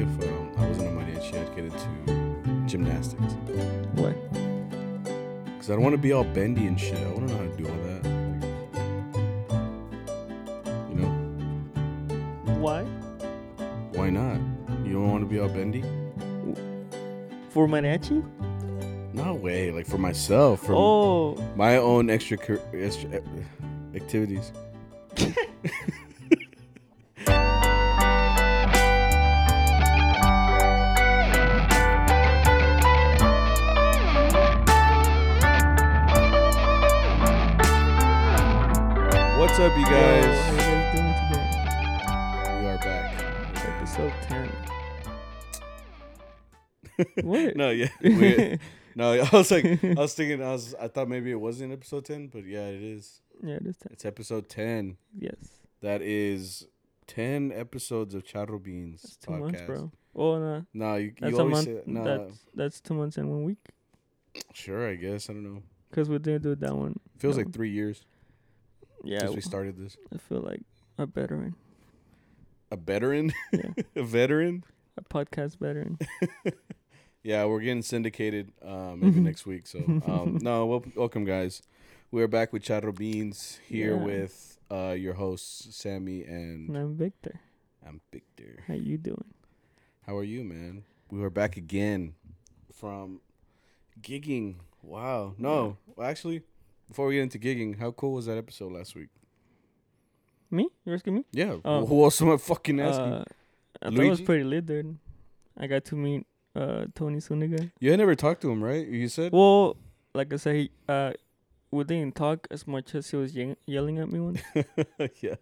if um, I wasn't a mariachi, I'd get into gymnastics. What? Cause I don't want to be all bendy and shit. I want to know how to do all that. You know, Why? why not? You don't want to be all bendy? For mariachi? No way. Like for myself, for oh, my own extra, extra activities. up, you Yo, guys? how you guys doing today? We are back. Episode ten. What? no, yeah. we- no, I was like, I was thinking, I was, I thought maybe it wasn't episode ten, but yeah, it is. yeah, this time. It's episode ten. Yes. That is ten episodes of Charro Beans That's two podcast. months, bro. Oh no, No, you, that's you a always month. say no. That's that's two months and one week. Sure, I guess I don't know. Cause we didn't do that one. Feels No. like three years Yeah, since we started this. I feel like a veteran. A veteran, Yeah, a veteran. a podcast veteran. Yeah, we're getting syndicated um, maybe Mhm. next week. So um, no, wel- welcome guys. We're back with Charro Beans here Yeah. with uh, your hosts Sammy and and I'm Victor. I'm Victor. How you doing? How are you, man? We were back again from gigging. Wow. No, well, actually, before we get into gigging, how cool was that episode last week? Me? You're asking me? Yeah. Oh. Who else am I fucking asking? Uh, I thought it was pretty lit, dude. I got to meet uh Tony Suniga. you had never talked to him, right? You said. Well, like I said, he, uh, we didn't talk as much as he was ye- yelling at me once. yeah.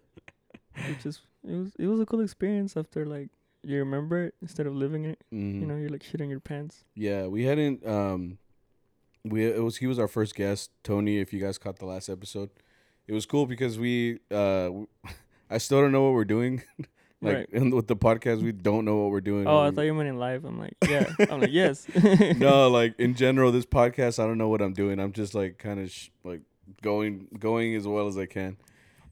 is it was it was a cool experience after like you remember it instead of living it. Mhm. You know, you're like shitting your pants. Yeah, we hadn't. Um, we it was he was our first guest, Tony. If you guys caught the last episode, it was cool because we. Uh, I still don't know what we're doing. like right. in, with the podcast, we don't know what we're doing. Oh, I thought you meant in live. I'm like, yeah. I'm like, yes. no, like in general, this podcast, I don't know what I'm doing. I'm just like kind of sh- like going going as well as I can,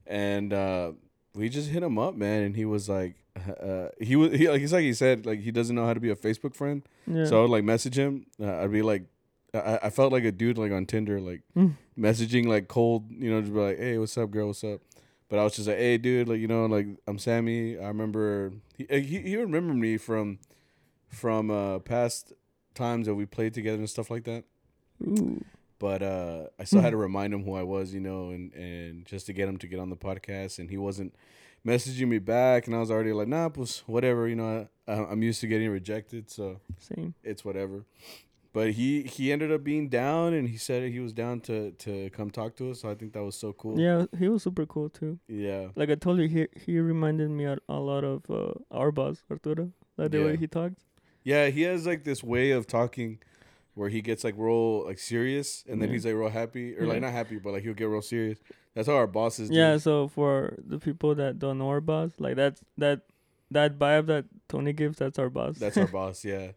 and uh, we just hit him up, man, and he was like, uh, he was he like he's like he said like he doesn't know how to be a Facebook friend, yeah. so I would like message him. Uh, I'd be like, I, I felt like a dude like on Tinder, like Mm. messaging like cold, you know, just be like, hey, what's up, girl, what's up. But I was just like, hey, dude, like you know, like I'm Sammy. I remember he uh, he, he remember me from from uh past times that we played together and stuff like that. Ooh. But uh I still had to remind him who I was, you know, and and just to get him to get on the podcast, and he wasn't messaging me back, and I was already like, nah, pues whatever, you know, I, I'm used to getting rejected, so Same. it's whatever. But he he ended up being down, and he said he was down to to come talk to us. So I think that was so cool. Yeah, he was super cool too. Yeah. Like I told you, he he reminded me a, a lot of uh, our boss Arturo. Like the Yeah. way he talked. Yeah, he has like this way of talking where he gets like real like serious and then Yeah. he's like real happy or like not happy but like he'll get real serious. That's how our bosses do. Yeah. So for the people that don't know our boss, like that's that that vibe that Tony gives, that's our boss. That's our boss, yeah.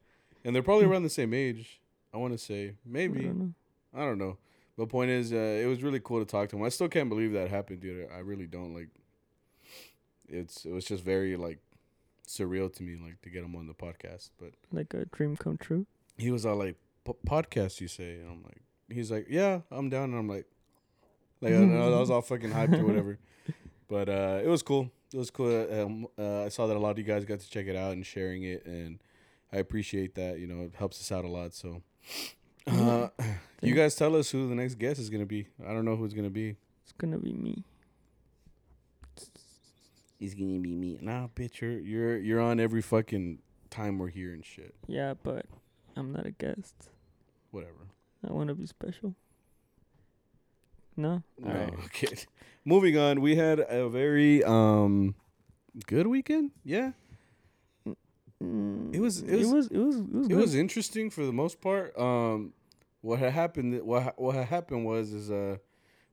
And they're probably around the same age. I want to say I maybe. don't know. I don't know. But point is, uh, it was really cool to talk to him. I still can't believe that happened, dude. I really don't like. It's it was just very like surreal to me, like to get him on the podcast. But Like a dream come true. he was all like, "Podcast, you say?" And I'm like, he's like, "Yeah, I'm down." And I'm like, like I, I was all fucking hyped or whatever. But uh, it was cool. It was cool. Um, uh, I saw that a lot of you guys got to check it out and sharing it, and I appreciate that. You know, it helps us out a lot. So, uh, you guys tell us who the next guest is gonna be. I don't know who it's gonna be. It's gonna be me. It's gonna be me. Nah, bitch, you're you're you're on every fucking time we're here and shit. Yeah, but I'm not a guest. Whatever. I want to be special. No. No, Alright. okay. Moving on, we had a very um good weekend. Yeah, It was- it It was- was. It was. It was. it was interesting for the most part. Um, what had happened? What what had happened was is uh,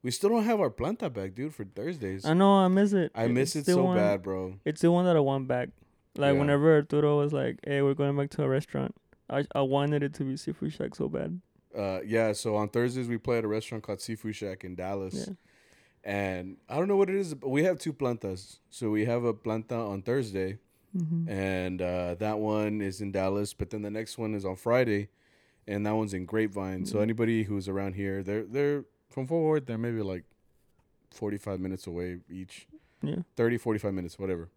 we still don't have our planta back, dude, for Thursdays. I know. I miss it. I miss It's it so one- bad, bro. It's the one that I want back. Like Yeah. whenever Arturo was like, "Hey, we're going back to a restaurant," I I wanted it to be Seafood Shack so bad. Uh, yeah. So on Thursdays we play at a restaurant called Seafood Shack in Dallas. Yeah. And I don't know what it is, but we have two plantas. So we have a planta on Thursday, Mm-hmm. and uh, that one is in Dallas. But then the next one is on Friday, and that one's in Grapevine. So Mhm. anybody who's around here, they're they're from Fort Worth. They're maybe like forty five minutes away each. Yeah. 30, 45 minutes, whatever.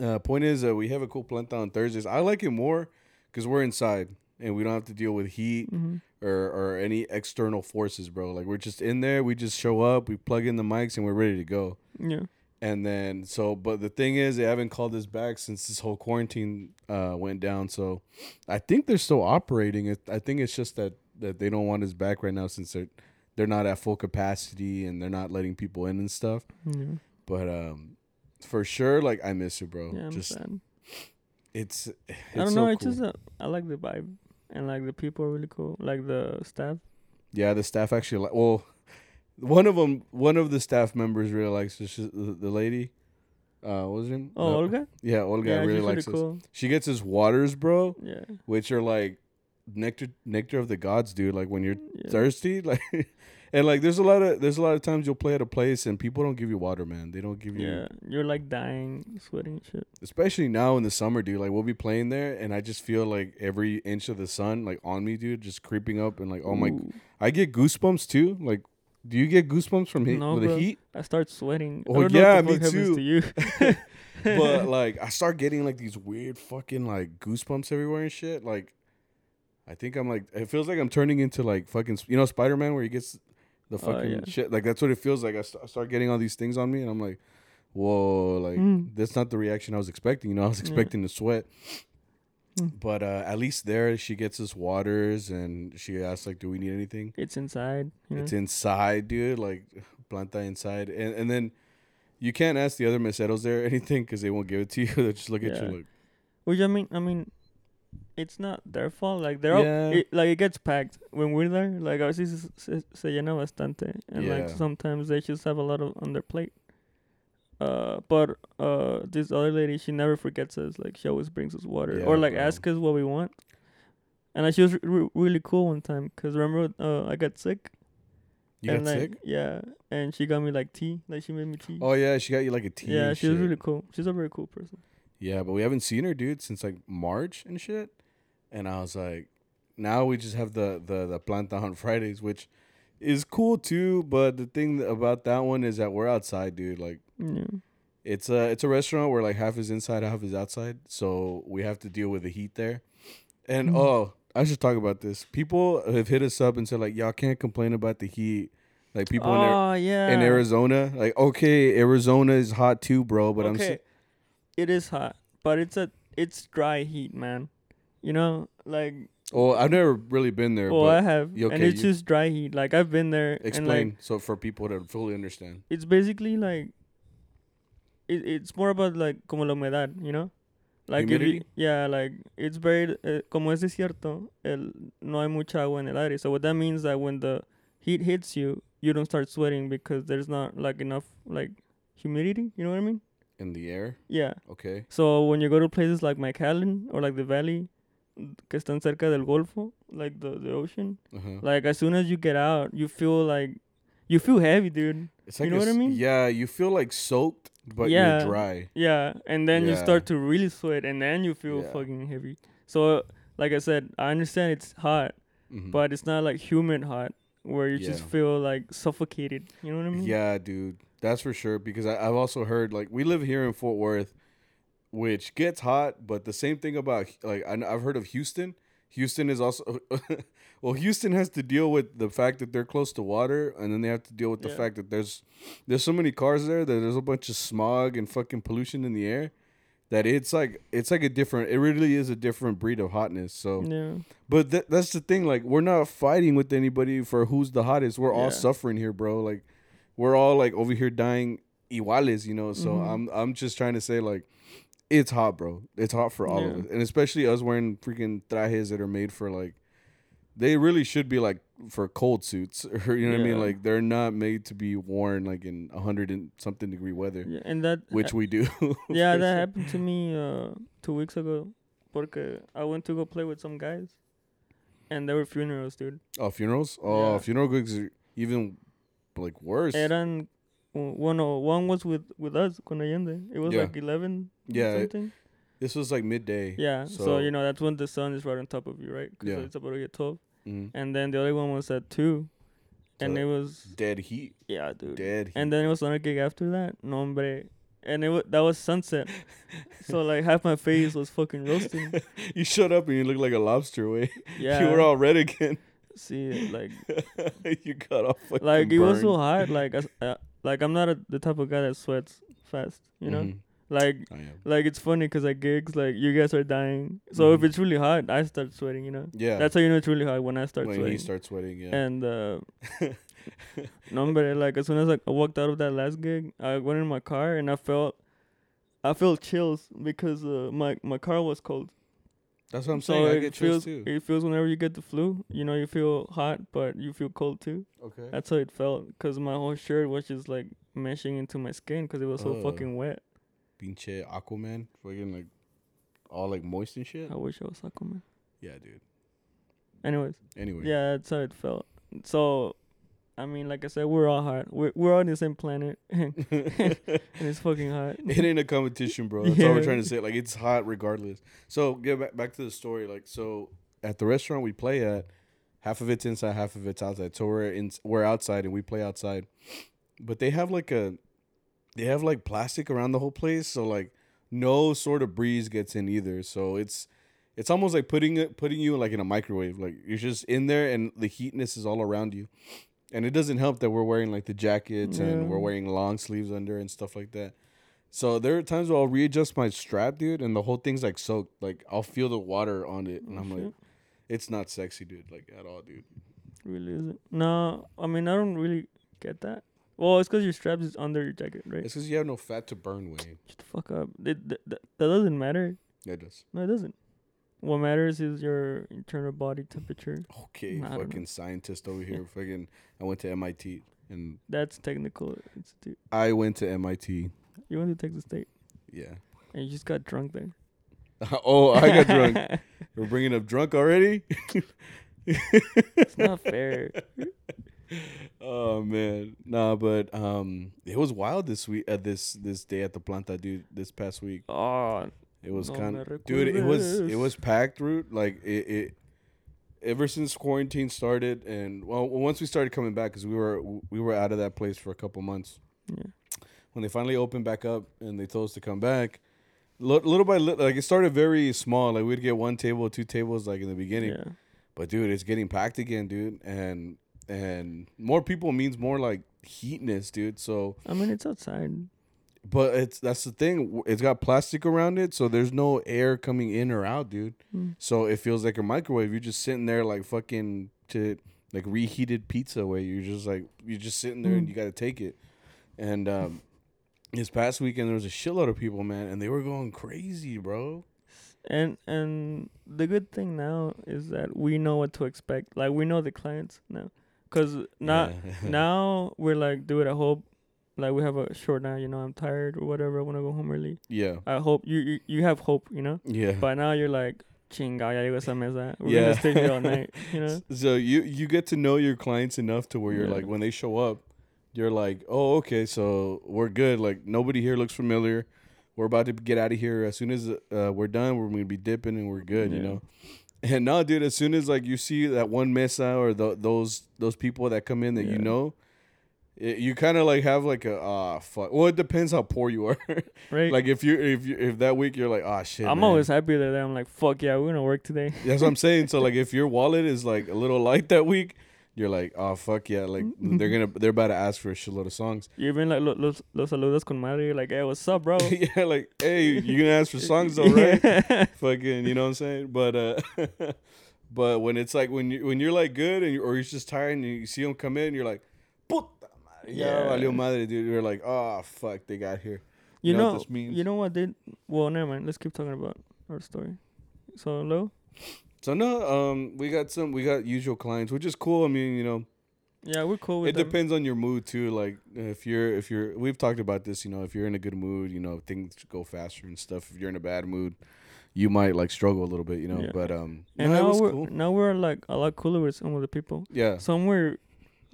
Uh, point is, uh, we have a cool planta on Thursdays. I like it more because we're inside and we don't have to deal with heat Mm-hmm. or, or any external forces, bro. Like we're just in there. We just show up, we plug in the mics, and we're ready to go. Yeah. And then so, but the thing is, they haven't called us back since this whole quarantine uh, went down. So I think they're still operating. It. I think it's just that that they don't want us back right now since they're they're not at full capacity and they're not letting people in and stuff. Yeah. But um, for sure, like I miss you, bro. Yeah. I'm just sad. it's, it's I don't so know. It's cool. just uh, I like the vibe and like the people are really cool. Like the staff. yeah. The staff actually like. Well, one of them, one of the staff members really likes us. The, the lady, uh, what was her name? Oh, No. Olga. Yeah, Olga yeah, really she's likes really us. cool. She gets us waters, bro, Yeah. which are like nectar, nectar of the gods, dude. Like when you're yeah. thirsty, like, and like there's a lot of there's a lot of times you'll play at a place and people don't give you water, man. They don't give you, Yeah, you're like dying, sweating and shit. especially now in the summer, dude. Like we'll be playing there, and I just feel like every inch of the sun, like on me, dude, just creeping up, and like oh my, Ooh, I get goosebumps too. Like, do you get goosebumps from heat, No, with the bro. heat? I start sweating. Oh, yeah, me too. To you. but like I start getting like these weird fucking like goosebumps everywhere and shit. Like I think I'm like it feels like I'm turning into like fucking you know Spider Man where he gets the Oh, fucking yeah. shit. Like that's what it feels like. I, st- I start getting all these things on me and I'm like, whoa, like Mm. that's not the reaction I was expecting. You know, I was Yeah. expecting to sweat. Mm. But uh, at least there, she gets us waters and she asks like, "Do we need anything?" it's inside. Know? It's inside, dude. Like planta inside, and and then you can't ask the other meseros there anything because they won't give it to you. They'll just look at Yeah. you like, Which I mean, I mean, it's not their fault. Like they're Yeah. all, it, like it gets packed when we're there. Like veces se, se, se llena bastante, and like sometimes they just have a lot of on their plate. Uh, but uh, this other lady, she never forgets us. Like she always brings us water Yeah, or like bro. ask us what we want. And uh, she was re- re- really cool one time. Cause remember, uh, I got sick. "You and got like, sick." Yeah, and she got me like tea. Like she made me tea. Oh yeah, she got you like a tea. yeah, she was really cool. She's a very cool person. Yeah, but we haven't seen her, dude, since like March and shit. And I was like, now we just have the the the planta on Fridays, which is cool too. But the thing about that one is that we're outside, dude. Like Yeah. it's a it's a restaurant where like half is inside, half is outside. So we have to deal with the heat there. And Mhm. oh, I should talk about this. People have hit us up and said like, y'all can't complain about the heat. Like people in, oh yeah. in Arizona, like okay, Arizona is hot too, bro. But I'm okay. s- it is hot, but it's a it's dry heat, man. You know, like oh, I've never really been there. oh, but I have, you and it's you- just dry heat. Like I've been there, and Explain like so for people to fully understand. it's basically like it, it's more about like como la humedad, you know. Like yeah, like it's very uh, como es desierto, el, no hay mucha agua en el aire. So what that means that when the heat hits you, you don't start sweating because there's not like enough like humidity. You know what I mean? In the air, Yeah. okay. So when you go to places like McAllen or like the valley, que están cerca del Golfo, like the, the ocean, Uh-huh. like as soon as you get out, you feel like you feel heavy, dude. It's you know a I mean? Yeah, you feel like soaked, but Yeah. you're dry. Yeah, and then you start to really sweat, and then you feel Yeah. fucking heavy. So, like I said, I understand it's hot, Mhm. but it's not like humid hot where you just feel like suffocated. You know what I mean? Yeah, dude, that's for sure. Because I, I've also heard like we live here in Fort Worth, which gets hot, but the same thing about like I, I've heard of Houston. Houston is also well. Houston has to deal with the fact that they're close to water, and then they have to deal with the Yeah. fact that there's there's so many cars there that there's a bunch of smog and fucking pollution in the air. That it's like it's like a different. It really is a different breed of hotness. So Yeah. But th- that's the thing. Like, we're not fighting with anybody for who's the hottest. We're all suffering here, bro. Like, we're all like over here dying iguales, you know. So Mhm. I'm I'm just trying to say like, it's hot, bro. It's hot for all of us, and especially us wearing freaking trajes that are made for like, they really should be like for cold suits, or you know what I mean. Like, they're not made to be worn like in a hundred and something degree weather, yeah. And that which we do. yeah, that happened to me uh, two weeks ago. Porque I went to go play with some guys, and there were funerals, dude. Oh, funerals. Oh, Yeah. funeral gigs are even like worse. Eran, uh, one was with with us con Allende. It was Yeah. like eleven. Yeah, something. This was like midday. Yeah. So, So- you know that's when the sun is right on top of you, right? Yeah. It's about to get twelve. Mhm. And then the other one was at two, and it was Dead heat. yeah, dude. Dead heat. And then it was another gig after that. No hombre. And it wa- that was sunset. so like half my face was fucking roasting. you showed up and you looked like a lobster. Way Yeah. you were all red again. see like you got off. like it was so burned. hot. Like I s uh, like I'm not a, the type of guy that sweats fast. You know. Mhm. Like like it's funny 'cause at gigs like you guys are dying. So if Mhm. it's really hot, I start sweating. You know. Yeah. That's how you know it's really hot when I start when sweating. he starts sweating. Yeah. And uh, no, but like as soon as like, I walked out of that last gig, I went in my car and I felt, I felt chills because uh, my my car was cold. That's what I'm so saying. I it get chills feels too. it feels whenever you get the flu, you know, you feel hot but you feel cold too. Okay. That's how it felt because my whole shirt was just like meshing into my skin because it was so Oh. fucking wet. Pinche Aquaman, fucking like all like moist and shit. I wish I was Aquaman. Yeah, dude. Anyways, Anyway. yeah, that's how it felt. So, I mean, like I said, we're all hot. We're we're on the same planet, and it's fucking hot. it ain't a competition, bro. That's all we're trying to say. Like it's hot regardless. So get back back to the story. Like so, at the restaurant we play at, half of it's inside, half of it's outside. So we're in we're outside and we play outside, but they have like a, they have like plastic around the whole place. So like no sort of breeze gets in either. So it's. It's almost like putting it putting you like in a microwave. Like you're just in there and the heatness is all around you. And it doesn't help that we're wearing like the jackets and we're wearing long sleeves under and stuff like that. So there are times where I'll readjust my strap, dude, and the whole thing's like soaked. Like I'll feel the water on it, and Oh, I'm like, it's not sexy, dude, like at all, dude. Really isn't. No, I mean I don't really get that. Well, it's 'cause your straps is under your jacket, right? It's because you have no fat to burn, Wayne. Shut the fuck up. It, th- th- that doesn't matter. Yeah, it does. No, it doesn't. What matters is your internal body temperature. Okay, I fucking scientist over here. fucking, I went to MIT, and That's technical institute. I went to MIT. You went to Texas State Yeah. and you just got drunk there. oh, I got drunk. We're bringing up drunk already. it's not fair. oh man, nah, but um, it was wild this week. Uh, this this day at the planta, dude. This past week, Oh, it was No kind of dude. It was it was packed, root. Like it, it. Ever since quarantine started, and well, once we started coming back, because we were we were out of that place for a couple months. yeah. When they finally opened back up and they told us to come back, li- little by little, like it started very small. Like we'd get one table, two tables, like in the beginning. Yeah. But dude, it's getting packed again, dude, and and more people means more like heatness, dude. So, I mean, it's outside. but it's that's the thing. It's got plastic around it, so there's no air coming in or out, dude. Mm. So it feels like a microwave. You're just sitting there like fucking to like reheated pizza way. You're just like you're just sitting there and Mm. you got to take it. And um this past weekend there was a shitload of people, man, and they were going crazy, bro. And and the good thing now is that we know what to expect. Like we know the clients now, cause not Yeah. now we're like, dude, I hope like we have a short night. You know, I'm tired or whatever. I want to go home early. yeah, I hope you you, you have hope. You know, yeah. but now you're like, chinga, ya llegó esa mesa. We're Yeah. gonna stay here all night. You know. So you you get to know your clients enough to where you're Yeah. like when they show up, you're like, oh okay, so we're good. Like nobody here looks familiar. We're about to get out of here as soon as uh, we're done. We're gonna be dipping and we're good, you know. And now, dude, as soon as like you see that one mesa or the, those those people that come in that you know, it, you kind of like have like a ah fuck. Well, it depends how poor you are. Right. like if you if you if that week you're like ah shit. I'm man." always happy they're. I'm like, fuck yeah, we're gonna work today. That's what I'm saying. So like, if your wallet is like a little light that week, you're like, oh fuck yeah, like they're gonna they're about to ask for a shitload of songs. You even like lo- los los saludos con madre. You're like, hey, what's up, bro? yeah, like hey, you gonna ask for songs though, right? Fucking, you know what I'm saying? But uh, but when it's like when you when you're like good and you, or you're just tired and you see them come in, you're like, puta madre, yeah, Yeah. valió madre, dude. You're like, oh fuck, they got here. You You know what this means? you know what did? Well, never mind. Let's keep talking about our story. So, Lo, So no, um, we got some, we got usual clients, which is cool. I mean, you know, yeah, we're cool with it them. depends on your mood too. Like if you're if you're we've talked about this, you know, if you're in a good mood, you know, things go faster and stuff. If you're in a bad mood, you might like struggle a little bit, you know. Yeah. But um And no, now was we're cool. now we're like a lot cooler with some of the people. Yeah. Some we're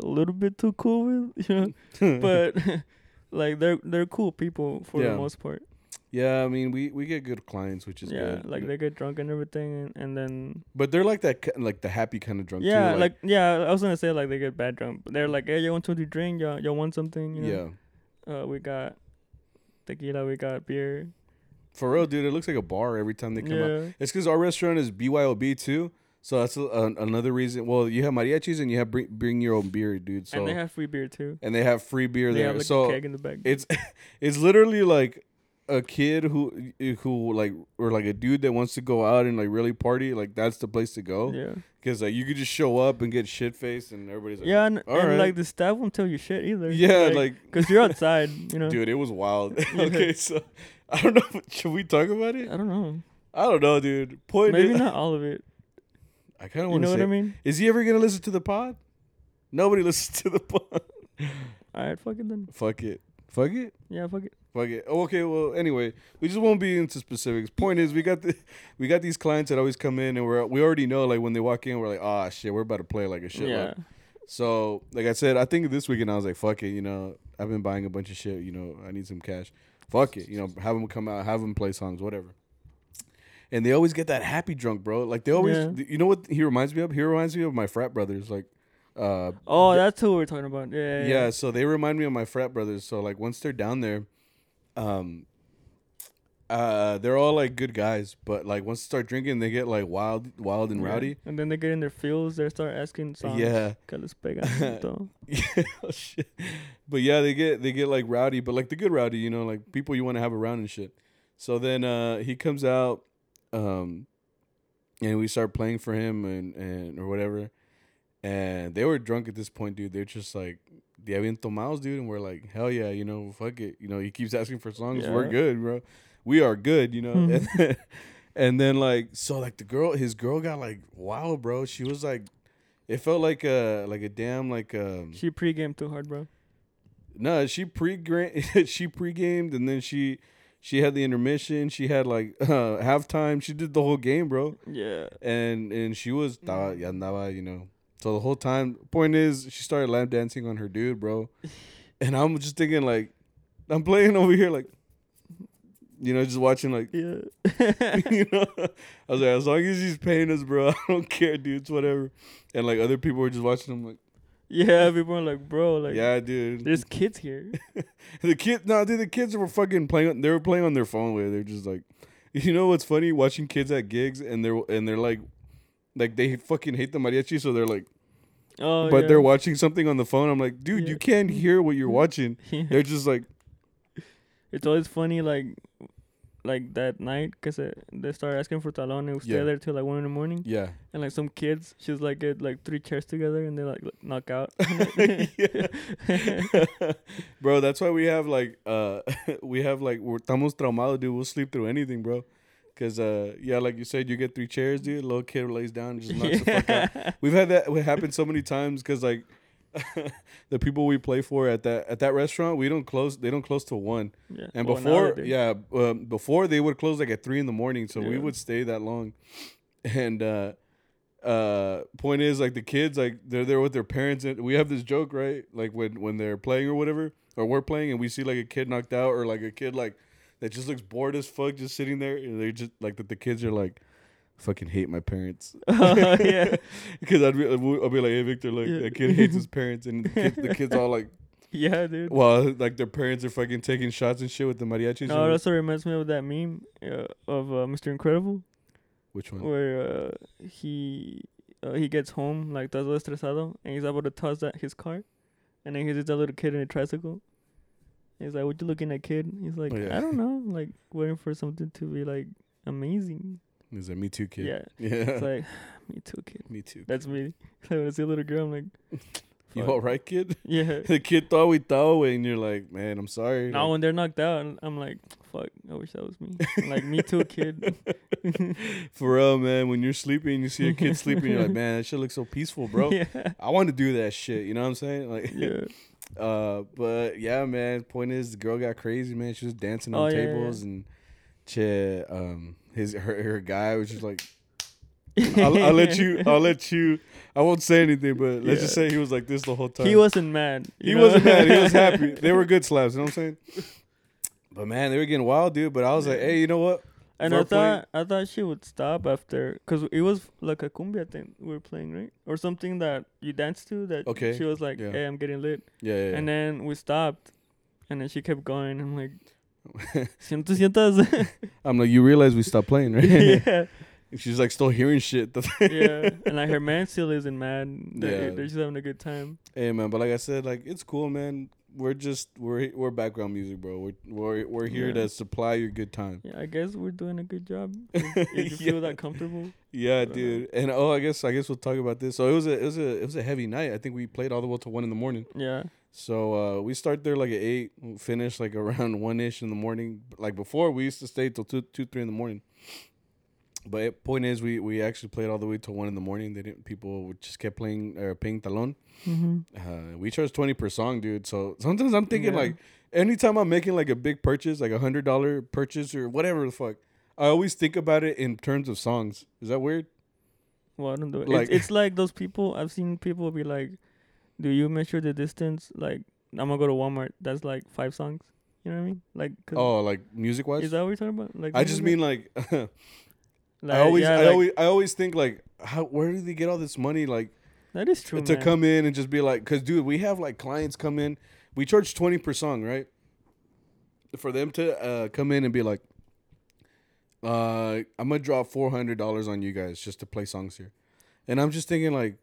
a little bit too cool with, you know, but like they're they're cool people for Yeah. the most part. Yeah, I mean we we get good clients, which is yeah, good. like they get drunk and everything, and, and then but they're like that, like the happy kind of drunk. yeah, too, like, yeah, I was gonna say like they get bad drunk, but they're like, hey, you want something to drink? Y'all, y'all want something? You know? yeah, Uh, we got tequila, we got beer. for real, dude. It looks like a bar every time they come out. yeah, It's because our restaurant is BYOB too, so that's a, an another reason. Well, you have mariachis and you have bring, bring your own beer, dude. So and they have free beer too. and they have free beer They there. have like so a keg in the back. it's it's literally like a kid who who like or like a dude that wants to go out and like really party. Like that's the place to go yeah, because like you could just show up and get shit faced and everybody's like, yeah, and, and right. like the staff won't tell you shit either. yeah, like because you're outside, you know. dude, it was wild. Okay, so I don't know. Should we talk about it? I don't know. I don't know, dude. Point Maybe not all of it. I kind of want to know what I mean? Is he ever gonna listen to the pod? Nobody listens to the pod. All right, fuck it then. Fuck it. Fuck it. Yeah, fuck it. Fuck it. Oh, okay. Well, anyway, we just won't be into specifics. Point is, we got the we got these clients that always come in, and we're we already know like when they walk in, we're like, ah, shit, we're about to play like a shit. yeah, So, like I said, I think this weekend I was like, fuck it. You know, I've been buying a bunch of shit. You know, I need some cash. Fuck it. You know, have them come out, have them play songs, whatever. And they always get that happy drunk, bro. Like they always, Yeah. you know what he reminds me of? He reminds me of my frat brothers. Like, uh, Oh, that's who we're talking about. Yeah, yeah. yeah, so they remind me of my frat brothers. So like once they're down there, um, uh, they're all like good guys, but like once they start drinking, they get like wild, wild and Yeah. rowdy. And then they get in their fields. They start asking songs. Yeah, Que les pegan yeah, oh, shit. But yeah, they get they get like rowdy, but like the good rowdy, you know, like people you want to have around and shit. So then uh he comes out, um, and we start playing for him and and or whatever, and they were drunk at this point, dude. They're just like. Yeah, bien tomados, dude, and we're like, hell yeah, you know, fuck it, you know. He keeps asking for songs. We're good, bro. We are good, you know. Mhm. and, then, and then like, so like the girl, his girl got like wow, bro. She was like, it felt like a like a damn like um She pre-game too hard, bro. no, she pre she pre-gamed and then she she had the intermission. She had like uh, halftime. She did the whole game, bro. Yeah. And and she was estaba- ya andaba, you know. So the whole time, point is, she started lap dancing on her dude, bro. And I'm just thinking like, I'm playing over here like, you know, just watching like, Yeah. you know. I was like, as long as he's paying us, bro, I don't care, dude. It's whatever. And like other people were just watching. I'm like, yeah. People are like, bro, like, yeah, dude. there's kids here. The kid, no, dude, the kids were fucking playing. They were playing on their phone. Where they're just like, you know what's funny? Watching kids at gigs and they're and they're like, like they fucking hate the mariachi, so they're like, Oh, but yeah. they're watching something on the phone. I'm like, dude, Yeah. you can't hear what you're watching. Yeah. They're just like, It's always funny, like, like that night, cause uh, they start asking for talon and we stay there till like one in the morning, yeah, and like some kids, she's like get like three chairs together and they like knock out. Bro. That's why we have like, uh, we have like, we're estamos traumados, dude. We'll sleep through anything, bro. Cause uh, yeah, like you said, you get three chairs, dude. Little kid lays down, and just knocks the fuck out. We've had that happen so many times because like the people we play for at that at that restaurant, we don't close. They don't close till one. yeah. And Well, before, they yeah, um, before they would close like at three in the morning, so we would stay that long. And uh, uh, point is, like the kids, like they're there with their parents, and we have this joke, right? Like when when they're playing or whatever, or we're playing, and we see like a kid knocked out, or like a kid like that just looks bored as fuck, just sitting there, and they just like that the kids are like. Fucking hate my parents. Oh, yeah. because I'd be, I'll be like, "Hey, Victor, look, Yeah. that kid hates his parents," and the, kid, the kids all like, yeah, dude. "Well, like their parents are fucking taking shots and shit with the mariachis." No, or- it also reminds me of that meme uh, of uh, Mr. Incredible, Which one? where uh, he uh, he gets home like todo estresado, and he's about to toss that his car, and then he sees that little kid in a tricycle. He's like, "What you looking at, kid?" He's like, yeah. "I don't know, like waiting for something to be like amazing." Is that me too, kid? Yeah, Yeah. it's like, "Me too, kid." me too. That's me. Like when I see a little girl, I'm like, You all right, kid? Yeah. the kid thought we thought away, and you're like, man, I'm sorry. Now Like, when they're knocked out, I'm like, fuck, I wish that was me. Like, me too, kid. for real, man. When you're sleeping, you see a kid sleeping, you're like, man, that shit looks so peaceful, bro. yeah. I want to do that shit. You know what I'm saying? Like, Yeah. Uh, but yeah, man. Point is, the girl got crazy, man. She was dancing Oh, on yeah, yeah, tables, and shit. Um, his her her guy was just like, I'll, I'll let you. I'll let you. I won't say anything, but let's just say he was like this the whole time. He wasn't mad. He know? wasn't mad. He was happy. They were good slaps. You know what I'm saying? But man, they were getting wild, dude. But I was like, hey, you know what? And I thought I thought she would stop after, cause it was like a cumbia thing we were playing, right? Or something that you danced to. That Okay, she was like, yeah. "Hey, I'm getting lit," Yeah, yeah. and then we stopped, and then she kept going. I'm like, yeah. "Siento, sientas." I'm like, you realize we stopped playing, right? yeah, And She's like still hearing shit. yeah. And like her man still isn't mad. They're, Yeah. they're just having a good time. hey man, but like I said, like it's cool, man. We're just we're we're background music, bro. We're we're we're here Yeah. to supply your good time. Yeah, I guess we're doing a good job. If, if you feel Yeah. that comfortable. Yeah, Uh, dude. And oh, I guess I guess we'll talk about this. So it was a it was a it was a heavy night. I think we played all the way till one in the morning. Yeah. So uh, we start there like at eight, finish like around one ish in the morning. Like before, we used to stay till two, two, three in the morning. But point is, we we actually played all the way till one in the morning. They didn't. People just kept playing uh, paying talon. Mm-hmm. Uh, we charge twenty per song, dude. So sometimes I'm thinking Yeah. like, anytime I'm making like a big purchase, like a hundred dollar purchase or whatever the fuck, I always think about it in terms of songs. Is that weird? Well, I don't do it. Like- it's, it's like those people I've seen people be like, "Do you measure the distance?" Like, I'm gonna go to Walmart. That's like five songs. You know what I mean? Like, Oh, like music wise. is that what you're talking about? Like, I just mean like. Like, I always, yeah, I like, always, I always think like, how, where do they get all this money? Like, that is true. to man. come in and just be like, because dude, we have like clients come in, we charge twenty per song, right? For them to uh, come in and be like, uh, I'm gonna drop four hundred dollars on you guys just to play songs here, and I'm just thinking like,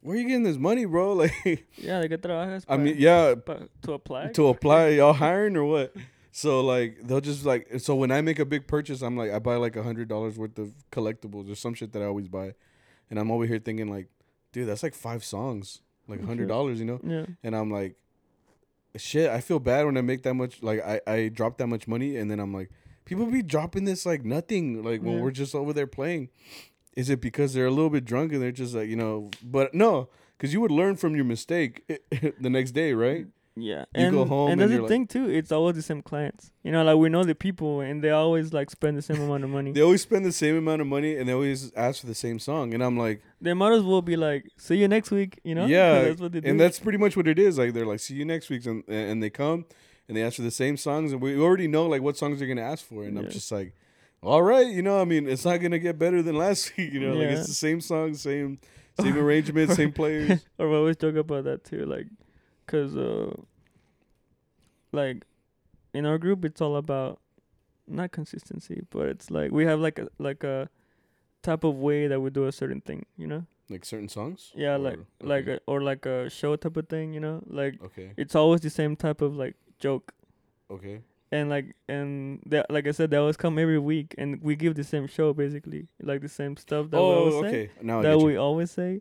where are you getting this money, bro? Like, Yeah, de que trabajas. I mean, yeah, to apply. to apply, y'all hiring or what? So like they'll just like so when I make a big purchase, I'm like I buy like a hundred dollars worth of collectibles or some shit that I always buy, and I'm over here thinking like, dude, that's like five songs, like a hundred dollars, you know? yeah. And I'm like, shit, I feel bad when I make that much, like I I drop that much money, and then I'm like, people be dropping this like nothing, like when Yeah. we're just over there playing. Is it because they're a little bit drunk and they're just like you know? But no, because you would learn from your mistake the next day, right? Yeah, You and go home and and that's the like- thing too. It's always the same clients. You know, like we know the people, and they always like spend the same amount of money. They always spend the same amount of money and they always ask for the same song. And I'm like, They might as well be like, "See you next week." You know? yeah. that's what they do. and that's pretty much what it is. Like they're like, see you next week. And, and they come and they ask for the same songs. And we already know like what songs they're to ask for. And I'm just like, all right. You know, I mean, it's not to get better than last week. You know, like it's the same song, same, same arrangement, same players. or we always joke about that too, like, cause uh, like, in our group, it's all about not consistency, but it's like we have like a like a type of way that we do a certain thing, you know? Like certain songs? Yeah, Or- like like a, or like a show type of thing, you know? Like Okay. it's always the same type of like joke. Okay. And like and they, like I said, they always come every week, and we give the same show basically, like the same stuff that we Oh, always say okay. Now I that we always say,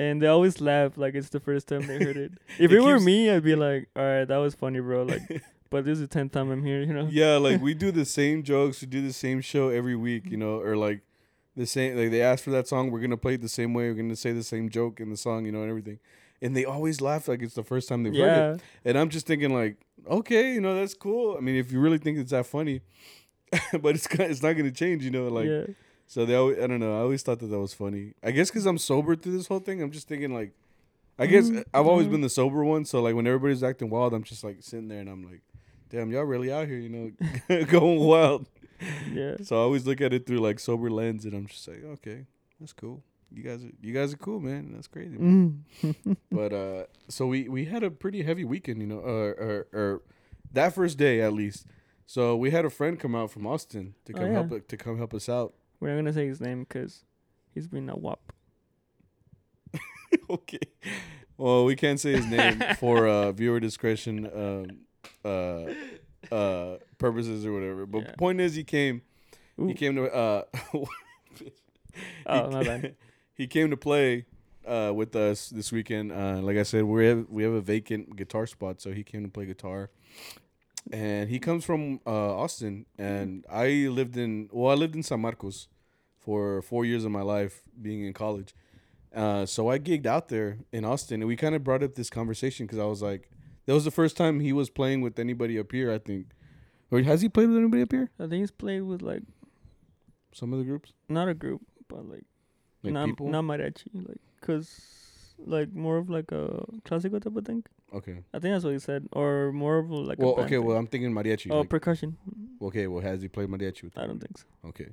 and they always laugh like it's the first time they heard it. If It it, were me, I'd be like, "All right, that was funny, bro." Like, but this is the tenth time I'm here, you know? yeah, like we do the same jokes, we do the same show every week, you know, or like the same like they ask for that song, we're gonna play it the same way, we're gonna say the same joke in the song, you know, and everything. And they always laugh like it's the first time they've heard it. And I'm just thinking like, okay, you know, that's cool. I mean, if you really think it's that funny, but it's it's not gonna change, you know, like yeah, so they always I don't know, I always thought that that was funny. I guess because I'm sober through this whole thing, I'm just thinking like, I guess Mhm, I've always mhm. been the sober one, so like when everybody's acting wild, I'm just like sitting there and I'm like, damn, y'all really out here, you know, going wild. yeah. So I always look at it through like sober lens, and I'm just like, okay, that's cool. You guys, are, you guys are cool, man. That's crazy. man." Mm. But uh, so we we had a pretty heavy weekend, you know, or or, or that first day at least. So we had a friend come out from Austin to Oh, come yeah. help to come help us out. We're not gonna say his name because he's been a wop. okay. Well, we can't say his name for uh, viewer discretion um, uh, uh, purposes or whatever. But Yeah. point is, he came. He came to. Uh, Oh, my bad. he came to play uh, with us this weekend. Uh, like I said, we have we have a vacant guitar spot, so he came to play guitar. And he comes from uh, Austin, and I lived in well, I lived in San Marcos for four years of my life, being in college. Uh, so I gigged out there in Austin, and we kind of brought up this conversation because I was like, that was the first time he was playing with anybody up here. I think, or has he played with anybody up here? I think he's played with like Some of the groups, not a group, but like, like not people. not mariachi, like, cause like more of like a classical type of thing. Okay. I think that's what he said, or more of like. a well, okay. thing. Well, I'm thinking mariachi. oh, like- percussion. okay. Well, has he played mariachi with? I don't think so. Okay.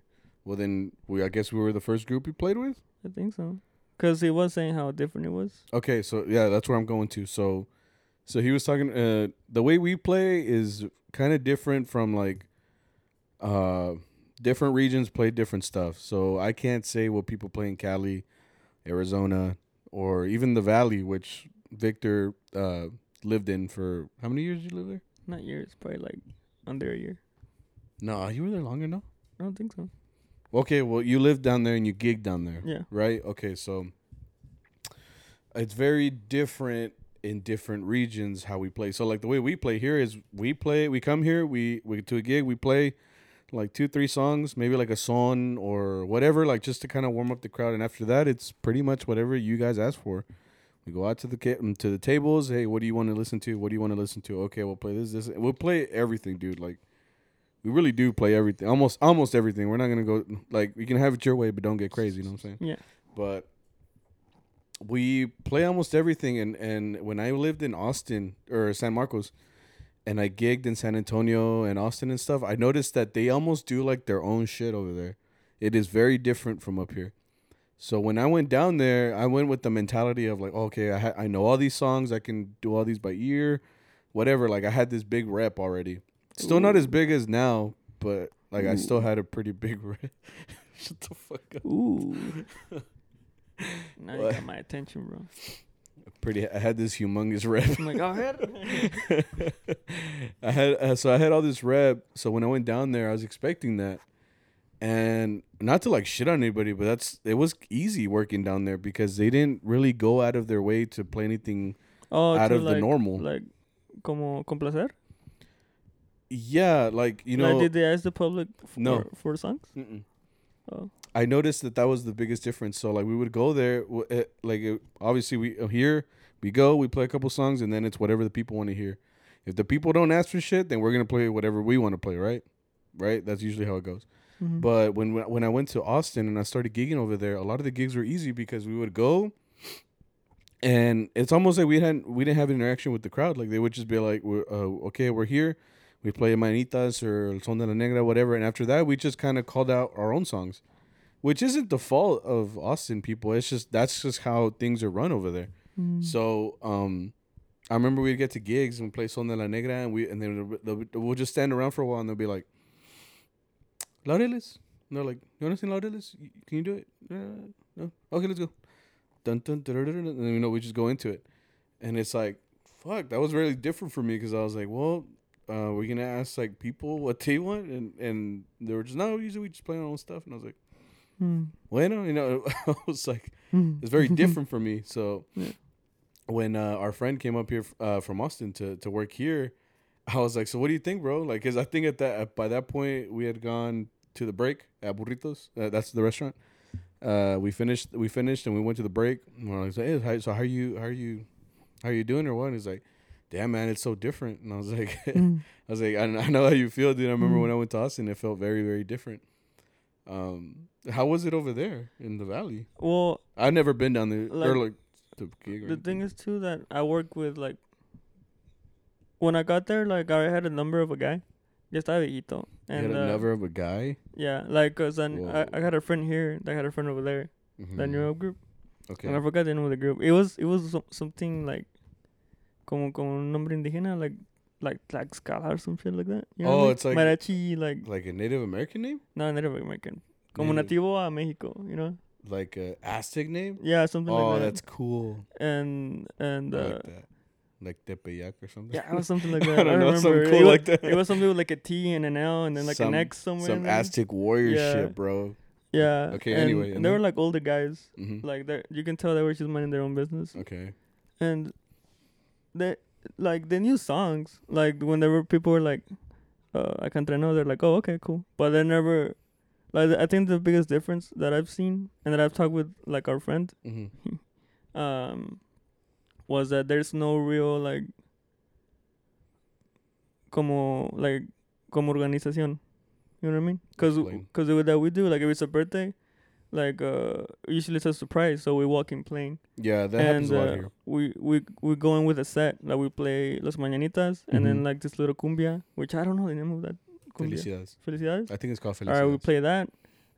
Well, then we. I guess we were the first group he played with. I think so, because he was saying how different it was. Okay, so yeah, that's where I'm going to. So, so he was talking. Uh, the way we play is kind of different from like, uh, different regions play different stuff. So I can't say what people play in Cali, Arizona, or even the Valley, which Victor uh lived in for how many years? Did you live there? Not years, probably like under a year. No, you were there longer. No. I don't think so. Okay, well, you lived down there and you gigged down there. Yeah. right? Okay, so it's very different in different regions how we play. So like the way we play here is we play we come here, we we to a gig, we play like two, three songs, maybe like a song or whatever, like just to kind of warm up the crowd and after that it's pretty much whatever you guys ask for. We go out to the ca- to the tables. Hey, what do you want to listen to? What do you want to listen to? Okay, we'll play this. This. We'll play everything, dude. Like, we really do play everything. Almost, almost everything. We're not gonna go like you can have it your way, but don't get crazy. You know what I'm saying? Yeah. but we play almost everything and and when i lived in austin or san marcos and i gigged in san antonio and austin and stuff i noticed that they almost do like their own shit over there it is very different from up here so when i went down there i went with the mentality of like okay i, ha- I know all these songs i can do all these by ear whatever like i had this big rep already still not as big as now but like i still had a pretty big rep shut the fuck up Ooh. now you got my attention, bro. pretty i had this humongous rep I'm like, go ahead. I had uh, so I had all this rep. So when I went down there, I was expecting that, and not to like shit on anybody, but that's it was easy working down there because they didn't really go out of their way to play anything oh, out of the normal. Like, como complacer? yeah, like you know, like, did they ask the public for, No. for songs? mm-mm. Oh. I noticed that that was the biggest difference. So like we would go there, w- eh, like obviously we uh, here we go, we play a couple songs, and then it's whatever the people want to hear. If the people don't ask for shit, then we're gonna play whatever we want to play, right? Right. That's usually how it goes. Mhm. But when when I went to Austin and I started gigging over there, a lot of the gigs were easy because we would go, and it's almost like we hadn't we didn't have interaction with the crowd. Like they would just be like, we're, uh, "Okay, we're here." We play Manitas or El Son de la Negra, whatever, and after that, we just kind of called out our own songs, which isn't the fault of Austin people. It's just that's just how things are run over there. Mm. So um, I remember we'd get to gigs and play Son de la Negra, and we and then we'll just stand around for a while, and they'll be like, "Laureles," and they're like, "You want to sing Laureles? Can you do it? Uh, no, okay, let's go." Dun dun dun dun dun, and then you know we just go into it, and it's like, fuck, that was really different for me because I was like, well. Uh, we're gonna ask like people what they want, and and they were just no. Usually we just play our own stuff, and I was like, Mm. bueno, you know, I was like, Mm. it's very different for me. So Yeah. when uh, our friend came up here uh, from Austin to to work here, I was like, "So what do you think, bro?" Like, cause I think at that by that point we had gone to the break at Burritos. Uh, that's the restaurant. Uh, we finished. We finished and we went to the break. And I was like, hey, how- "So how are you? How are you? How are you doing?" Or what? And he's like, "Damn, man, it's so different." And I was like, Mm. I was like, I, I know how you feel, dude. I remember Mm. when I went to Austin, it felt very, very different. Um, how was it over there in the valley? Well, I've never been down there Like, or like to gig. Or the thing is too that I work with like when I got there, like I had a number of a guy. Ya estaba viejito. you And had uh, of a guy. yeah, like cause then I, I had a friend here that had a friend over there. That Mhm. New York group. Okay. And I forgot the name of the group. It was it was some, something like como como un nombre indígena like like Tlaxcala or some shit like that. You know I Oh, mean? it's like- mariachi like Like a Native American name, no Native American. Como Native. nativo a Mexico, you know? like a Aztec name. Yeah, something Oh, like that. Oh that's cool. and and I uh, like that. Like Tepeyac or something. yeah, it was something like that. I, don't know, remember. something it, cool was, like that. it was something with like a T and an L and then like Some- an X somewhere. Some. Aztec warrior Yeah. shit, bro. Yeah. Okay, and anyway, and they were like older guys. hmm Like they, you can tell they were just minding their own business. Okay. and they like the new songs like when there were people were like uh i can't know they're like oh okay cool but they never like i think the biggest difference that i've seen and that i've talked with like our friend hmm um was that there's no real like como like como organización you know what i mean because because that we do like if it's a birthday like uh usually it's a surprise, so we walk in playing. Yeah, that and happens a lot uh, here. we we we go in with a set like we play Los Mañanitas and then Mhm. like this little cumbia, which I don't know the name of that cumbia. Felicidades. Felicidades. I think it's called Felicidades. All right, we play that,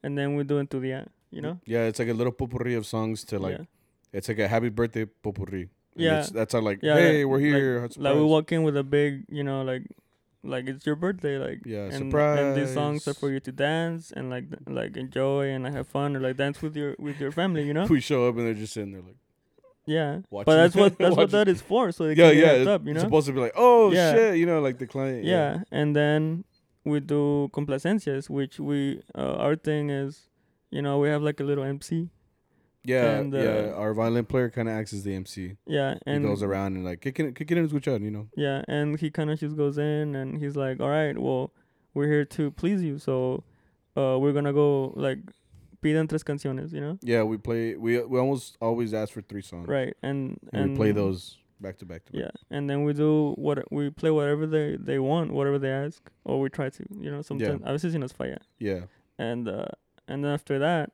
and then we do into the end. You know. Yeah, it's like a little potpourri of songs to like. yeah. It's like a happy birthday potpourri. And Yeah. that's all like. Yeah, hey, like- we're here. Like we surprise." walk in with a big, you know, like like it's your birthday, like Yeah, and, and these songs are for you to dance and like like enjoy and like have fun or like dance with your with your family, you know. We show up and they're just sitting there like. Yeah, Watching- but that's what that's what that is for. So they Yeah, yeah. It's up, you know. supposed to be like, oh Yeah. shit, you know, like the client. yeah. and then we do complacencias, which we uh, our thing is, you know, we have like a little MC. Yeah, And, yeah. uh, Our violin player kind of acts as the MC. Yeah, and he goes around and like kicking kicking it escuchar, you know. Yeah, and he kind of just goes in and he's like, "All right, well, we're here to please you, so uh, we're gonna go like pidan tres canciones, you know, Yeah, we play. We we almost always ask for three songs. right? And And, we play those back to back to back. Yeah, and then we do what we play whatever they they want, whatever they ask, or we try to, you know, sometimes a veces sí nos falla, Yeah. and uh, and then after that,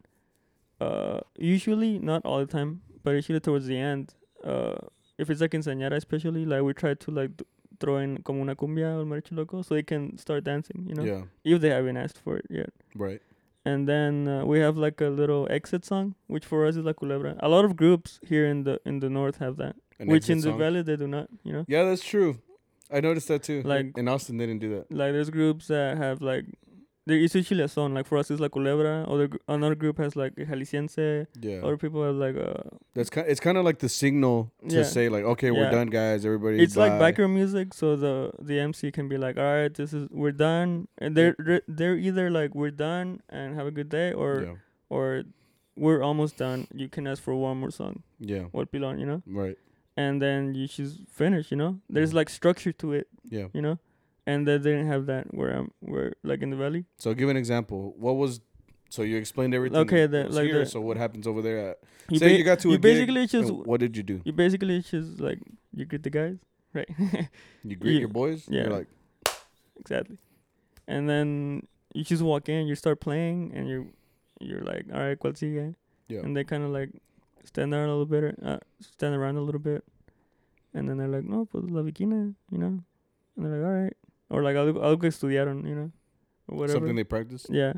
uh, usually not all the time, but usually towards the end, uh, if it's like in quinceañera especially, like we try to like th- throw in como una cumbia or mariachi loco so they can start dancing, you know, Yeah. if they haven't asked for it yet. Right. And then uh, we have like a little exit song, which for us is La Culebra. A lot of groups here in the in the north have that, An which in the song. valley they do not, you know. Yeah, that's true. I noticed that too. Like- in Austin, they didn't do that. like there's groups that have like there is usually a song like for us it's like Culebra other gr- another group has like Jalisciense Yeah. other people have like uh That's kind. It's kind of like the signal to Yeah. say like, okay, we're Yeah. done, guys. Everybody. it's like bye. background music so the the MC can be like all right this is we're done and they're they're- either like we're done and have a good day or Yeah. or we're almost done you can ask for one more song Yeah. what pilon you know Right. and then you just finish you know there's like structure to it Yeah. you know and they didn't have that where I'm where like in the valley So give an example. What was? So you explained everything. Okay, the- like here, the- so what happens over there? At, you, say ba- you got to you basically just what did you do? You basically just like you greet the guys, right? You greet you- your boys. yeah. You're like, exactly. And then you just walk in, you start playing, and you're you're like, all right, cuál sigue? yeah. And they kind of like stand there a little bit, uh, stand around a little bit, and then they're like, no, pues la Bikina, you know. And they're like, all right, or like algo, algo que estudiaron, you know, or whatever. Something they practice. yeah,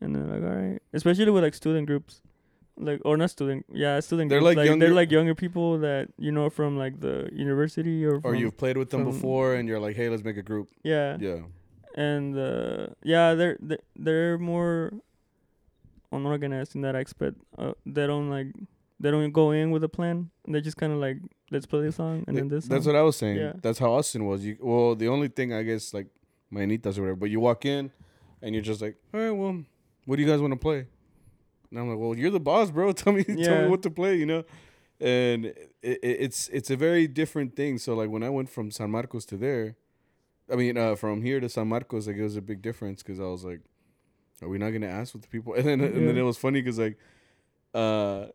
and they're like, all right, especially with like student groups. Like or not student, yeah, student. They're groups. like they're like younger people that you know from like the university or Or you've played with them from- before, and you're like, hey, let's make a group. yeah, Yeah. and uh, yeah, they're they- they're more unorganized in that aspect. Uh, they don't like they don't go in with a plan. They just kind of like let's play this song and Th- then this. That's song. what I was saying. Yeah. That's how Austin was. You well, the only thing I guess like Manitas or whatever, but you walk in and you're just like, all right, well, what do you guys want to play? And I'm like, well, you're the boss, bro. Tell me, tell me what to play, you know. And it, it, it's it's a very different thing. So like when I went from San Marcos to there, I mean, uh, from here to San Marcos, like it was a big difference because I was like, are we not gonna ask with the people? And then and then it was funny because like, uh,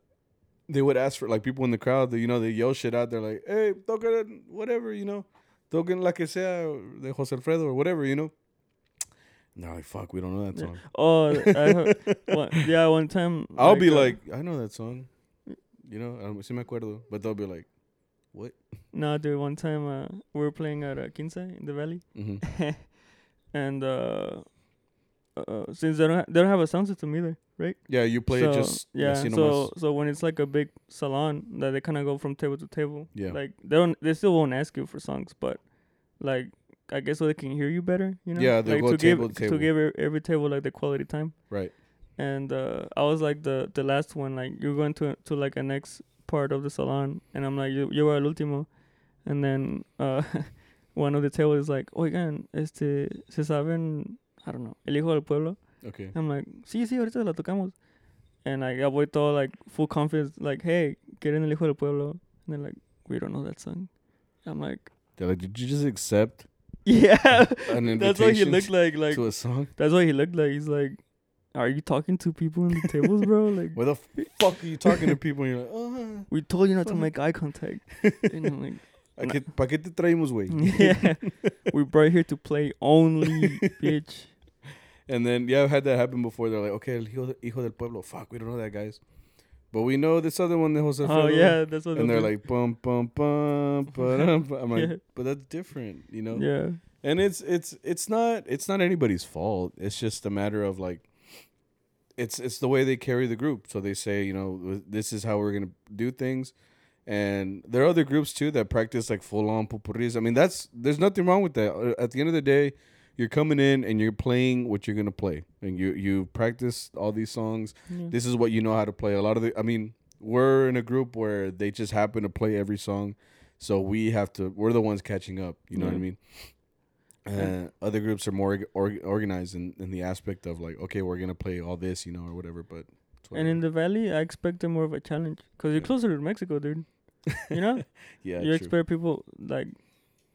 they would ask for like people in the crowd. They, you know, they yell shit out. They're like, hey, toca whatever, you know, toquen la que sea de Jose Alfredo or whatever, you know. And they're like, fuck, we don't know that song. Oh, I yeah, one time I'll be uh, like, I know that song, you know. Um, sí me acuerdo, but they'll be like, what? no, dude. One time uh, we were playing at uh, Quince in the valley, Mm-hmm. and uh, uh, since they don't ha- they don't have a sound system either, right? Yeah, you play so, it just yeah. So so when it's like a big salon that they kind of go from table to table. Yeah. Like they don't they still won't ask you for songs, but like I guess so they can hear you better. You know. Yeah, they'll like go to table give to table. give e- every table like the quality time. right. And uh, I was like the the last one. Like you're going to to like a next part of the salon, and I'm like you you are el último, and then uh, one of the tables is like, oigan, este se saben I don't know el hijo del pueblo. Okay. I'm like, sí, sí, ahorita la tocamos. And like, I voy todo like full confidence, like, hey, quieren el hijo del pueblo. And they're like, we don't know that song. I'm like, They're like, did you just accept yeah. an that's what he invitation looked like. Like, to a song? that's what he looked like. He's like, are you talking to people in the tables, bro? Like, Where the fuck are you talking to people? And you're like, oh, we told you not to make eye contact. and I'm like, ¿a qué- ¿pa' qué te traímos, güey? yeah, we brought here to play only, bitch. And then yeah, I've had that happen before. They're like, okay, el hijo, hijo del pueblo. Fuck, we don't know that guys, but we know this other one, the Jose. Oh yeah, that's what. And they're like bum bum bum. ba-dum, I'm like, Yeah. but that's different, you know. yeah, And it's it's it's not it's not anybody's fault. It's just a matter of like it's it's the way they carry the group. So they say, you know, this is how we're gonna do things. And there are other groups too that practice like full on pupurris. I mean, that's there's nothing wrong with that. Uh, At the end of the day, you're coming in and you're playing what you're gonna play, and you you practice all these songs. yeah. This is what you know how to play. A lot of the, I mean, we're in a group where they just happen to play every song, so we have to. We're the ones catching up. You know what I Yeah. mean? Yeah. Uh, other groups are more org- organized in, in the aspect of like, okay, we're gonna play all this, you know, or whatever. But it's And in the valley, I expected more of a challenge because you're Yeah. closer to Mexico, dude. You know, yeah, you true. expect people like,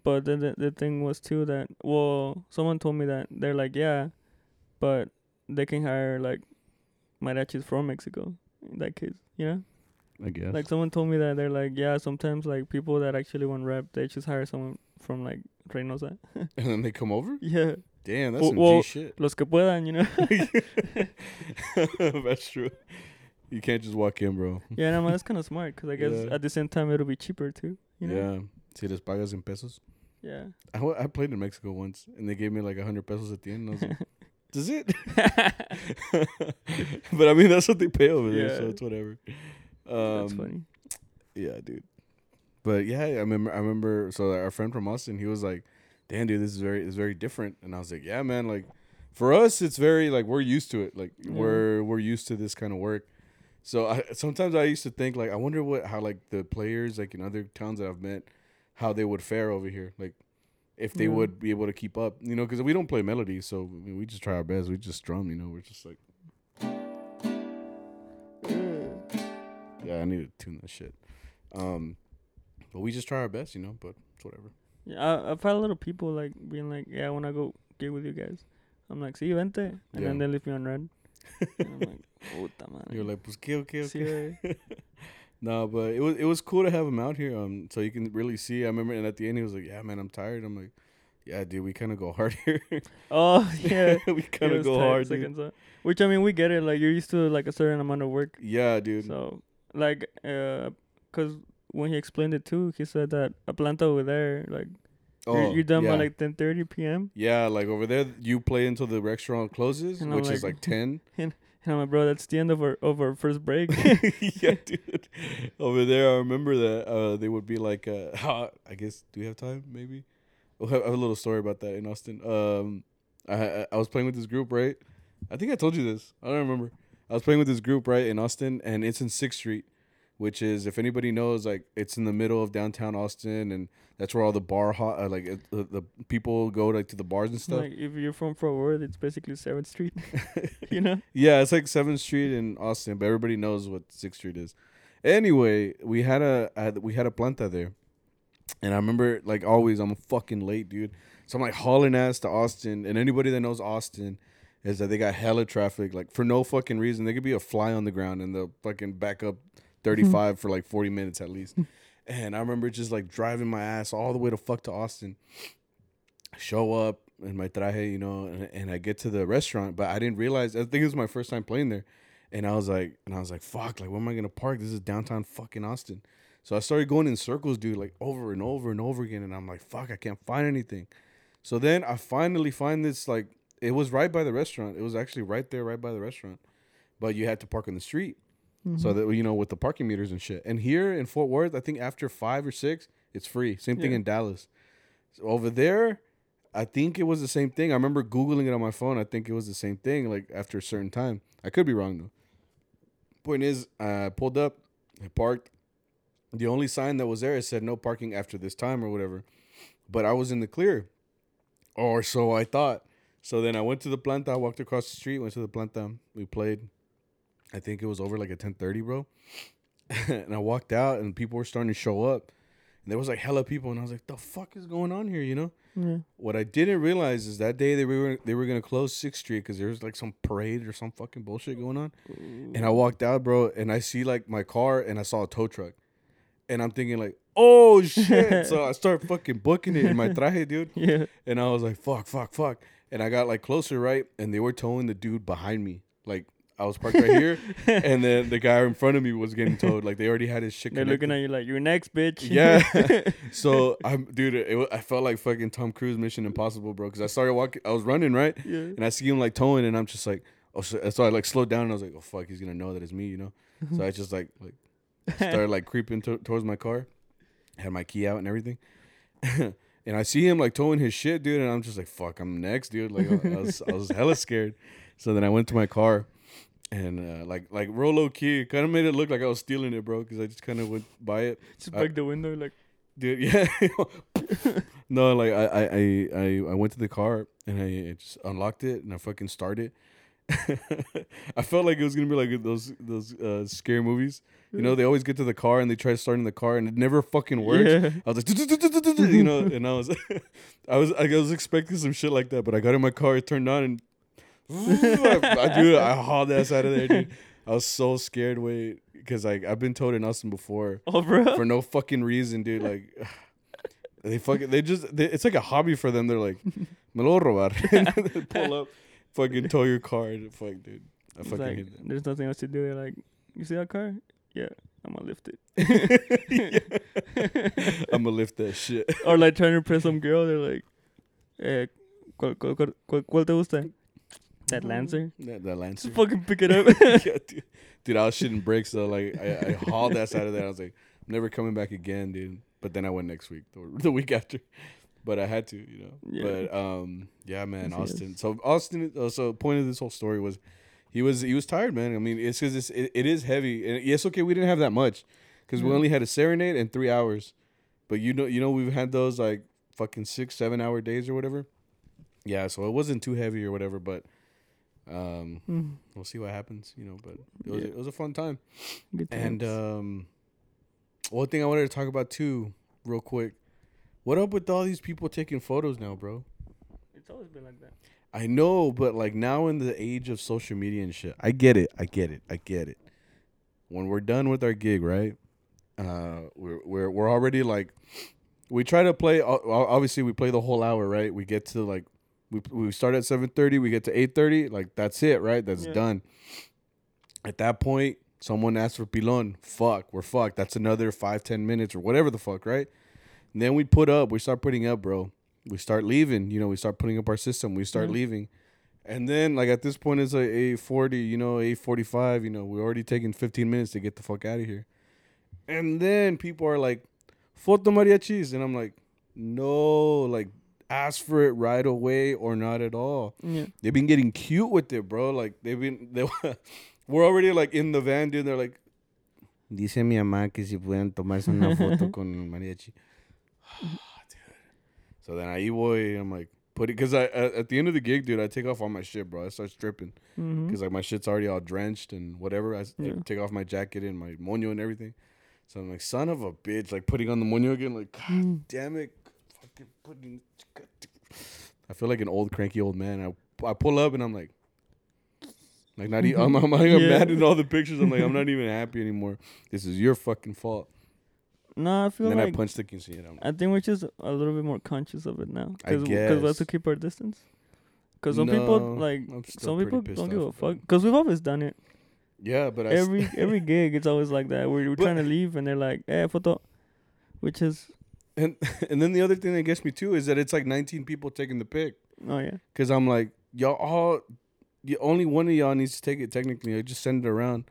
but then the the thing was too that well, someone told me that they're like yeah, but they can hire like mariachis from Mexico in that case, you know. I guess. Like someone told me that they're like yeah, sometimes like people that actually want rap, they just hire someone from like Reynosa. and then they come over. yeah, Damn, that's Well- some well- G shit. los que puedan, you know. that's true. You can't just walk in, bro. yeah, no, man, that's kind of smart because I guess Yeah. at the same time it'll be cheaper too. You know? Yeah. Si les pagas en pesos. Yeah. I, I played in Mexico once, and they gave me like a hundred pesos at the end. And I was like, "Does it?" but I mean, that's what they pay over there, so it's whatever. Um, that's funny. Yeah, dude. But yeah, I remember. I remember. So our friend from Austin, he was like, "Damn, dude, this is very, it's very different." And I was like, "Yeah, man. Like, for us, it's very like we're used to it. Like Yeah. we're we're used to this kind of work." So I sometimes I used to think like I wonder what how like the players like in other towns that I've met, how they would fare over here. Like if they Yeah. would be able to keep up, you know, because we don't play melody, so I mean, we just try our best. We just strum, you know. We're just like, yeah, I need to tune that shit. Um, but we just try our best, you know. But it's whatever. Yeah, I, I've had a lot of people like being like, "Yeah, I wanna go gig with you guys." I'm like, "See, you vente," and Yeah. then they leave me on red. and I'm like, "Puta madre." You're like, pues Sí, okay. güey. No, but it was it was cool to have him out here, um, so you can really see. I remember, and at the end, he was like, "Yeah, man, I'm tired." I'm like, "Yeah, dude, we kind of go hard here. oh yeah, we kind of go hard, dude. Which I mean, we get it. Like you're used to like a certain amount of work. Yeah, dude. So like, uh, cause when he explained it too, he said that a planta over there, like you're, you're done Oh, yeah. by like 10:30 p.m. Yeah, like over there, you play until the restaurant closes, And which is like- like ten. And I'm like, bro, that's the end of our of our first break. yeah, dude. Over there, I remember that uh, they would be like, uh, I guess, do we have time? Maybe. We'll have, I have a little story about that in Austin. Um, I I- I was playing with this group, right? I think I told you this. I don't remember. I was playing with this group, right, in Austin, and it's in Sixth Street, which is, if anybody knows, like it's in the middle of downtown Austin, and that's where all the bar hot, uh, like the, the people go like to the bars and stuff. like if you're from Fort Worth, it's basically Seventh Street. you know? Yeah, it's like Seventh Street in Austin, but everybody knows what Sixth Street is. Anyway, we had a had, we had a planta there, and I remember like always I'm fucking late, dude. So I'm like hauling ass to Austin, and anybody that knows Austin is that they got hella traffic, like for no fucking reason. They could be a fly on the ground and they'll fucking back up 35 for like 40 minutes at least. and I remember just like driving my ass all the way to fuck to Austin. Show up in my traje, you know, and, and I get to the restaurant, but I didn't realize. I think it was my first time playing there, and I was like, and I was like, fuck, like where am I gonna park? This is downtown fucking Austin. So I started going in circles, dude, like over and over and over again, and I'm like, fuck, I can't find anything. So then I finally find this like it was right by the restaurant. It was actually right there, right by the restaurant, but you had to park on the street. So Mm-hmm. that you know with the parking meters and shit. And here in Fort Worth, I think after five or six, it's free. Same thing Yeah. in Dallas. So over there, I think it was the same thing. I remember googling it on my phone. I think it was the same thing. Like after a certain time, I could be wrong though. Point is, I pulled up, I parked. The only sign that was there it said no parking after this time or whatever. But I was in the clear, or so I thought. So then I went to the planta. I walked across the street, went to the planta. We played. I think it was over like at ten thirty, bro. and I walked out, and people were starting to show up, and there was like hella people, and I was like, "The fuck is going on here?" You know. Yeah. What I didn't realize is that day they were they were gonna close Sixth Street because there was like some parade or some fucking bullshit going on. And I walked out, bro, and I see like my car, and I saw a tow truck, and I'm thinking like, oh shit. so I start fucking booking it in my traje, dude. Yeah. And I was like, fuck, fuck, fuck. And I got like closer, right? And they were towing the dude behind me. Like I was parked right here, and then the guy in front of me was getting towed. Like they already had his shit. They're looking at you like, you're next, bitch. Yeah. so I'm, dude. It, wa- I felt like fucking Tom Cruise Mission Impossible, bro. Because I started walking. I was running right, yeah. and I see him like towing, and I'm just like, oh. So, so I like slowed down, and I was like, oh fuck, he's gonna know that it's me, you know. Mm-hmm. So I just like like started like creeping to- towards my car, had my key out and everything. and I see him like towing his shit, dude, and I'm just like, fuck, I'm next, dude. Like I was, I was hella scared. So then I went to my car, and uh, like like low key, kind of made it look like I was stealing it, bro, because I just kind of went by it, Just I- break the window, like, dude. Yeah. no, like I, I I I went to the car and I just unlocked it and I fucking started. I felt like it was gonna be like those those uh, scary movies. You know, they always get to the car and they try starting the car and it never fucking works. Yeah. I was like, you know, and I was, I was, I was expecting some shit like that, but I got in my car, it turned on, and I, dude, I hauled ass out of there, dude. I was so scared, wait, because like I've been told in Austin before Oh, bro. for no fucking reason, dude. Like they fucking, they just, they, it's like a hobby for them. They're like, me lo robar. Pull up, fucking tow your car, and fuck, dude. I fucking like, hate that. there's nothing else to do. They're like, you see that car? Yeah, I'm gonna lift it. I'm gonna lift that shit. or like trying to impress some girl. They're like, eh, ¿cuál, cuál, cuál, cuál, cuál te gusta? That Lancer. That, that Lancer. Just fucking pick it up. yeah, dude. dude, I was shitting bricks though. Like I, I hauled that side of that. I was like, I'm never coming back again, dude. But then I went next week, or the week after. But I had to, you know. Yeah. But um, yeah, man, Yes, yes. Austin. So Austin. Uh, so point of this whole story was, he was he was tired, man. I mean, it's because it's it, it is heavy, and yes, okay, we didn't have that much, because we only had a serenade and three hours. But you know, you know, we've had those like fucking six, seven hour days or whatever. Yeah, so it wasn't too heavy or whatever, but um, Mm, we'll see what happens, you know. But it was Yeah. it was a fun time. Good And um, one thing I wanted to talk about too, real quick. What up with all these people taking photos now, bro? it's always been like that. I know, but like now in the age of social media and shit, I get it, I get it, I get it. When we're done with our gig, right? Uh, we're we're we're already like, we try to play. o- o- Obviously, we play the whole hour, right? We get to like, we we start at seven thirty, we get to eight thirty, like that's it, right? That's Yeah. done. At that point, someone asks for pilon. Fuck, we're fucked. That's another five ten minutes or whatever the fuck, right? And then we put up. We start putting up, bro we start leaving. You know, we start putting up our system. We start Mhm. leaving, and then like at this point it's like eight forty. You know, eight forty five. You know, we're already taking fifteen minutes to get the fuck out of here, and then people are like, "Foto mariachis," and I'm like, "No, like." Ask for it right away or not at all. Yeah. They've been getting cute with it, bro. Like they've been, they, we're already like in the van, dude. They're like, dice mi mamá que si pueden tomarse una foto con el mariachi. dude. So then I voy, I'm like, put it, cause I at, at the end of the gig, dude, I take off all my shit, bro. I start stripping, Mm-hmm. cause like my shit's already all drenched and whatever. I Yeah. take off my jacket and my moño and everything. So I'm like, son of a bitch, like putting on the moño again, like, god Mm. damn it. I feel like an old cranky old man. I I pull up and I'm like, like not even. I'm, I'm, I'm Yeah. mad at all the pictures. I'm like, I'm not even happy anymore. This is your fucking fault. No, I feel And then like I punched the quinceañera. I'm I think we're just a little bit more conscious of it now. I guess because we have to keep our distance. Because some people like some people don't give a fuck. Because we've always done it. Yeah, but I s- Every every gig, it's always like that. We're, we're But- trying to leave, and they're like, "Eh, photo," which is and and then the other thing that gets me too is that it's like 19 people taking the pic. oh yeah, Cause I'm like, y'all all, only one of y'all needs to take it. Technically, I just send it around.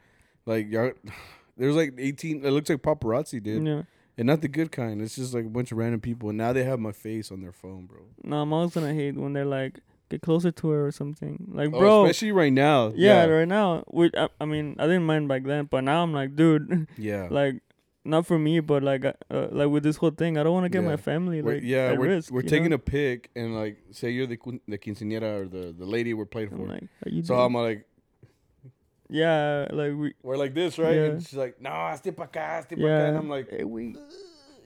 Like y'all, there's like 18. It looks like paparazzi, dude, yeah. and not the good kind. It's just like a bunch of random people, and now they have my face on their phone, bro. No, I'm always gonna hate when they're like, "Get closer to her" or something. Like, Oh, bro, especially right now. yeah, Yeah, right now. We, I, I mean, I didn't mind back then, but now I'm like, dude, yeah. like, not for me, but like, uh, like with this whole thing, I don't want to get Yeah. my family We're- like yeah, at we're, risk. we're taking know? a pic, and like, say you're the the quinceañera or the the lady we're playing for. like, so doing- I'm like, yeah, like we, we're like this, right? Yeah. And she's like, no, hazte pa acá, hazte pa acá, yeah, and I'm like, eh, we,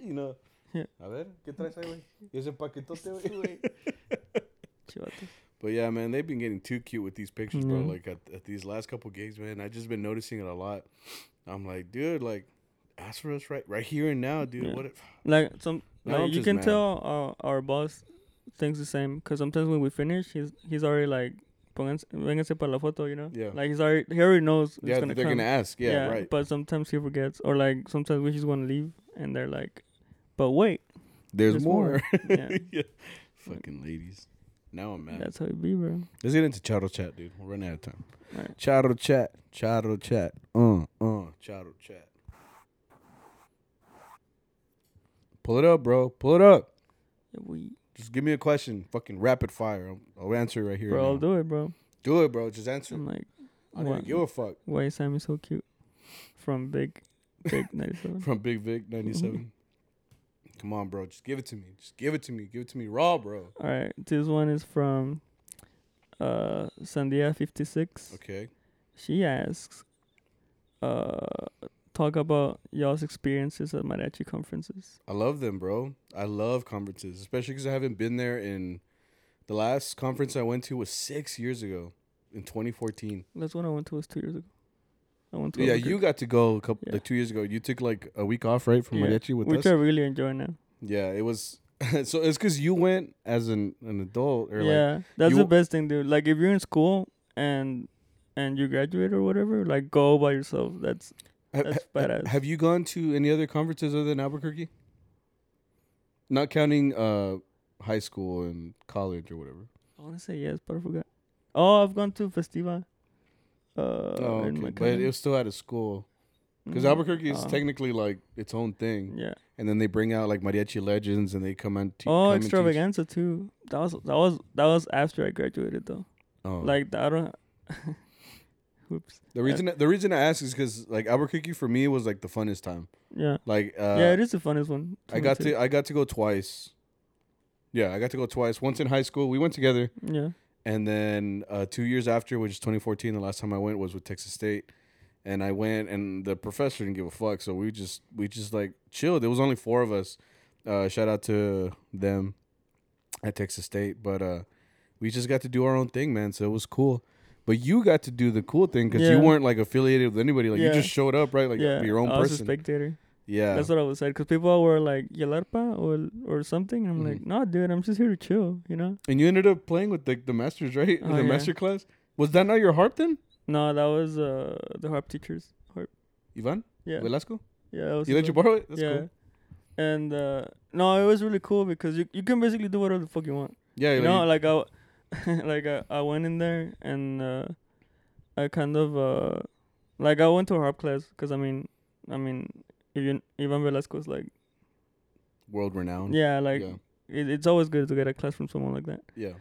you know. Yeah. A ver, ¿qué traes ahí, güey? ¿Y ese paquetote, güey? chivatos. But yeah, man, they've been getting too cute with these pictures, bro. Like at, at these last couple gigs, man, I just been noticing it a lot. I'm like, dude, like, ask for us right right here and now, dude. Yeah. What if Like some, Now like you can mad. tell our, our boss thinks the same. Cause sometimes when we finish, he's he's already like, "Pónganse, vénganse para la foto," you know. Yeah. Like he's already he already knows. it's Yeah, gonna they're come. gonna ask. Yeah, right. But sometimes he forgets, or like sometimes we just want to leave, and they're like, "But wait, There's, there's more. more. Yeah. Yeah. Fucking ladies. Now I'm mad. that's how it be, bro." Let's get into Charo chat, dude. We're running out of time. Alright. Charo chat. Charo chat. Uh, uh, Charo chat. Pull it up, bro. Pull it up. We, Just give me a question. Fucking rapid fire. I'll, I'll answer it right here. bro. I'll do it, bro. Do it, bro. Just answer. I'm like, I don't give a fuck. why is Sammy so cute? From Big, Big 97. From Big Vic 97. Come on, bro. Just give it to me. Just give it to me. Give it to me raw, bro. All right, this one is from uh Sandia 56. Okay. She asks, uh, talk about y'all's experiences at mariachi conferences. I love them, bro. I love conferences, especially because I haven't been there in. The last conference I went to was six years ago, in 2014. That's when I went to was two years ago. I went to Yeah, you got to go a couple Yeah. like two years ago. You took like a week off, right, from Yeah, mariachi with which us. I really enjoy now. yeah, it was. so it's because you went as an an adult, or like yeah, that's the best thing, dude. Like if you're in school and and you graduate or whatever, like go by yourself. That's ha- that's ha- badass. Have you gone to any other conferences other than Albuquerque? Not counting uh high school and college or whatever. I want to say yes, but I forgot. Oh, I've gone to Festiva. Uh, oh, okay. But it was still out of school because Mm, Albuquerque is uh, technically like its own thing. Yeah. and then they bring out like mariachi legends and they come and te- Oh, come extravaganza too. That was that was that was after I graduated though. Oh. Like I don't. Whoops. the reason the reason I ask is because like Albuquerque for me was like the funnest time. Yeah. Like uh, yeah, it is the funnest one. I got to I got to go twice. Yeah, I got to go twice. Once in high school, we went together, Yeah. and then uh, two years after, which is 2014, the last time I went was with Texas State, and I went, and the professor didn't give a fuck, so we just we just like chilled. There was only four of us. Uh, shout out to them at Texas State, but uh, we just got to do our own thing, man. So it was cool. But you got to do the cool thing because you weren't like affiliated with anybody. Like you Yeah. just showed up, right? Like yeah. your own I was a person. spectator. Yeah. That's what I was saying. Because people were like Yalarpa or or something. I'm like, Mhm. no, dude, I'm just here to chill. You know. And you ended up playing with the the masters, right? Oh, the yeah. master class. Was that not your harp then, No, that was uh the harp teachers. Harp. Ivan Yeah. Velasco? Yeah. That was You let his you one. borrow it? That's yeah. cool. And uh no, it was really cool because you you can basically do whatever the fuck you want. Yeah, you like, know, like I, like I, I went in there and uh, I kind of uh, like I went to a harp class because I mean, I mean, even Ivan Velasco's like, world renowned. yeah, like yeah, it, it's always good to get a class from someone like that. yeah.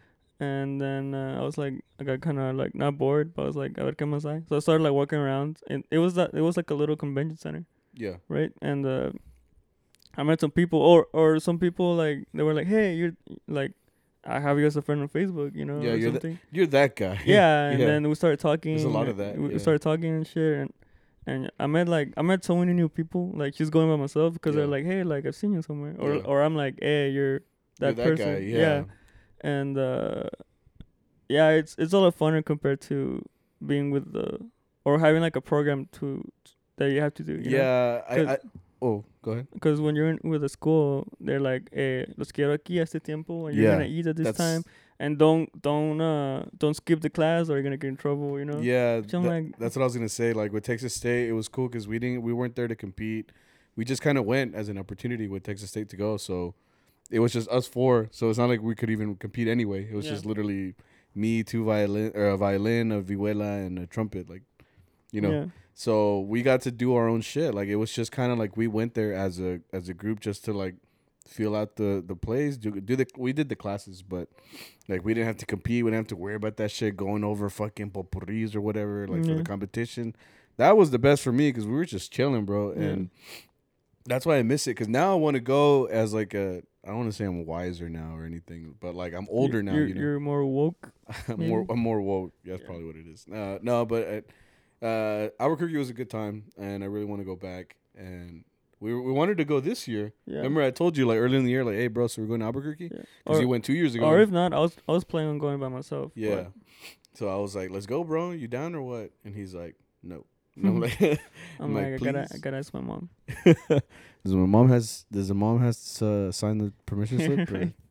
And then uh, I was like, I got kind of like not bored, but I was like, a ver qué más hay. So I started like walking around, and it was that it was like a little convention center, yeah. right? And uh, I met some people, or or some people like they were like, hey, you're like. I have you as a friend on Facebook, you know, Yeah, or you're something. You're that guy. yeah, and Yeah. then we started talking. There's a lot of that, We yeah. started talking and shit, and and I met like I met so many new people. Like she's going by myself because they're like, hey, like I've seen you somewhere, or Yeah. or I'm like, hey, you're that, You're person. guy. Yeah. and uh, yeah, it's it's a lot funner compared to being with the or having like a program to that you have to do. You Yeah. I, I. Oh, go ahead. Because when you're in with a school, they're like, eh, los quiero aquí a este tiempo, and you're Yeah, gonna eat at this time, and don't don't uh don't skip the class or you're gonna get in trouble. You know. Yeah, Which I'm that- like- that's what I was gonna say. Like with Texas State, it was cool because we didn't, we weren't there to compete. We just kind of went as an opportunity with Texas State to go. So it was just us four. So it's not like we could even compete anyway. It was Yeah. just literally me, two violin, or a violin, a vihuela, and a trumpet. Like, you know. Yeah. So we got to do our own shit. Like it was just kind of like we went there as a as a group just to like feel out the the plays. Do do the we did the classes, but like we didn't have to compete. We didn't have to worry about that shit going over fucking popurris or whatever like for the competition. That was the best for me because we were just chilling, bro, Yeah. and that's why I miss it. Because now I want to go as like a I don't want to say I'm wiser now or anything, but like I'm older You're- now. You're, you know, you're more woke. I'm more? I'm more woke. That's Yeah. probably what it is. Uh, no, but uh, uh, Albuquerque was a good time, and I really want to go back. And we we wanted to go this year. Yeah. Remember, I told you like early in the year, like, hey, bro, so we're going to Albuquerque because Or, you went two years ago. or if not, I was I was planning on going by myself. but- yeah. So I was like, let's go, bro. You down or what? And he's like, no. And I'm like, I'm, I'm like, like, I gotta, I gotta ask my mom. does my mom has does the mom has to uh, sign the permission slip?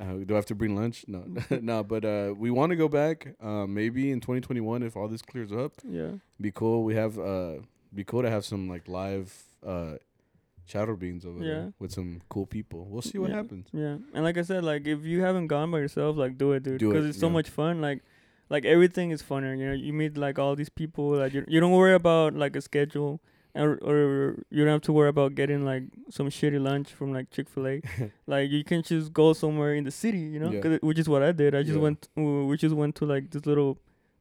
uh, do I have to bring lunch? No, no. But uh, we want to go back. Uh, maybe in 2021 if all this clears up. Yeah, Be cool. We have uh, be cool to have some like live uh, beans over Yeah. there with some cool people. We'll see what Yeah. happens. yeah. And like I said, like if you haven't gone by yourself, like do it, dude, Do it, because it's so yeah. much fun. Like, like everything is funner. You know, you meet like all these people. Like you, you don't worry about like a schedule. Or, or you don't have to worry about getting like some shitty lunch from like Chick Fil A. like you can just go somewhere in the city, you know, Yeah. which is what I did. I just Yeah. went, we just went to like this little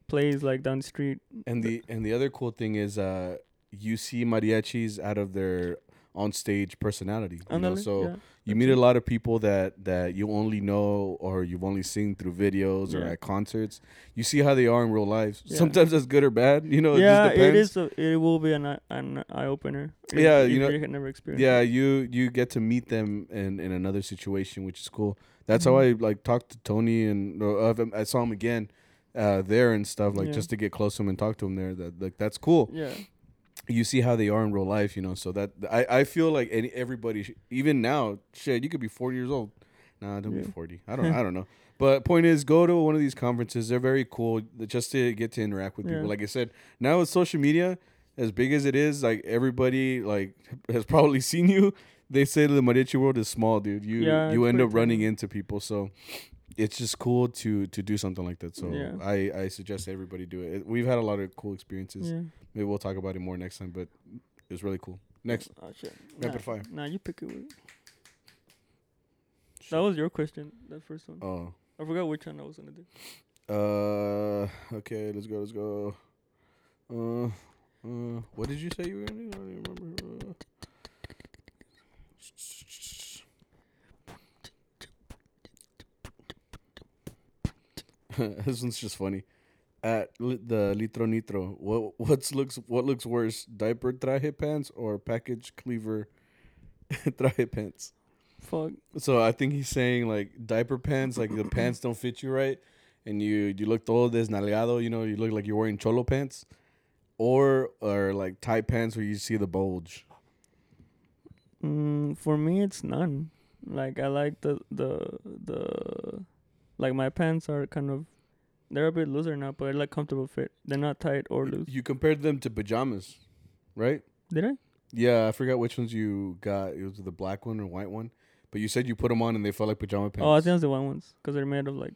place like down the street. And the and the other cool thing is uh, you see mariachis out of their on stage personality. You know? So yeah. you meet a lot of people that that you only know or you've only seen through videos or at concerts. You see how they are in real life. Yeah. Sometimes that's good or bad. You know, yeah, it just depends. it is. A, it will be an eye- an eye opener. Yeah, you know- you never experienced. Yeah, you you get to meet them in in another situation, which is cool. That's how Mhm. I like talked to Tony and uh, I saw him again uh, there and stuff like Yeah. just to get close to him and talk to him there. That like that's cool. Yeah, You see how they are in real life, you know. So that I I feel like any everybody sh- even now, shit, you could be forty years old. Nah, don't Yeah. be forty. I don't I don't know. But point is, go to one of these conferences. They're very cool, just to get to interact with Yeah. people. Like I said, now with social media, as big as it is, like everybody like has probably seen you. They say the mariachi world is small, dude. You Yeah, you end up running into people, so it's just cool to to do something like that. So Yeah. I I suggest everybody do it. We've had a lot of cool experiences. yeah. Maybe we'll talk about it more next time, but it was really cool. Next, Oh shit. rapid nah, fire. Nah, you pick it. Will. That was your question. That first one. Oh. I forgot which one I was gonna do. Uh. Okay. Let's go. Let's go. Uh. Uh. What did you say you were gonna do? I don't even remember. Uh, this one's just funny. At the litro nitro, what what's looks what looks worse, diaper traje pants or package cleaver traje pants? Fuck. So I think he's saying like diaper pants, like the pants don't fit you right, and you you look todo desnalgado, you know, you look like you're wearing cholo pants, or or like tight pants where you see the bulge. Mm, for me, it's none. Like I like the the the, like my pants are kind of, they're a bit looser now, but I like comfortable fit. They're not tight or loose. You compared them to pajamas, right? Did I? Yeah, I forgot which ones you got. It was the black one or white one, but you said you put them on and they felt like pajama pants. Oh, I think it's the white ones because they're made of like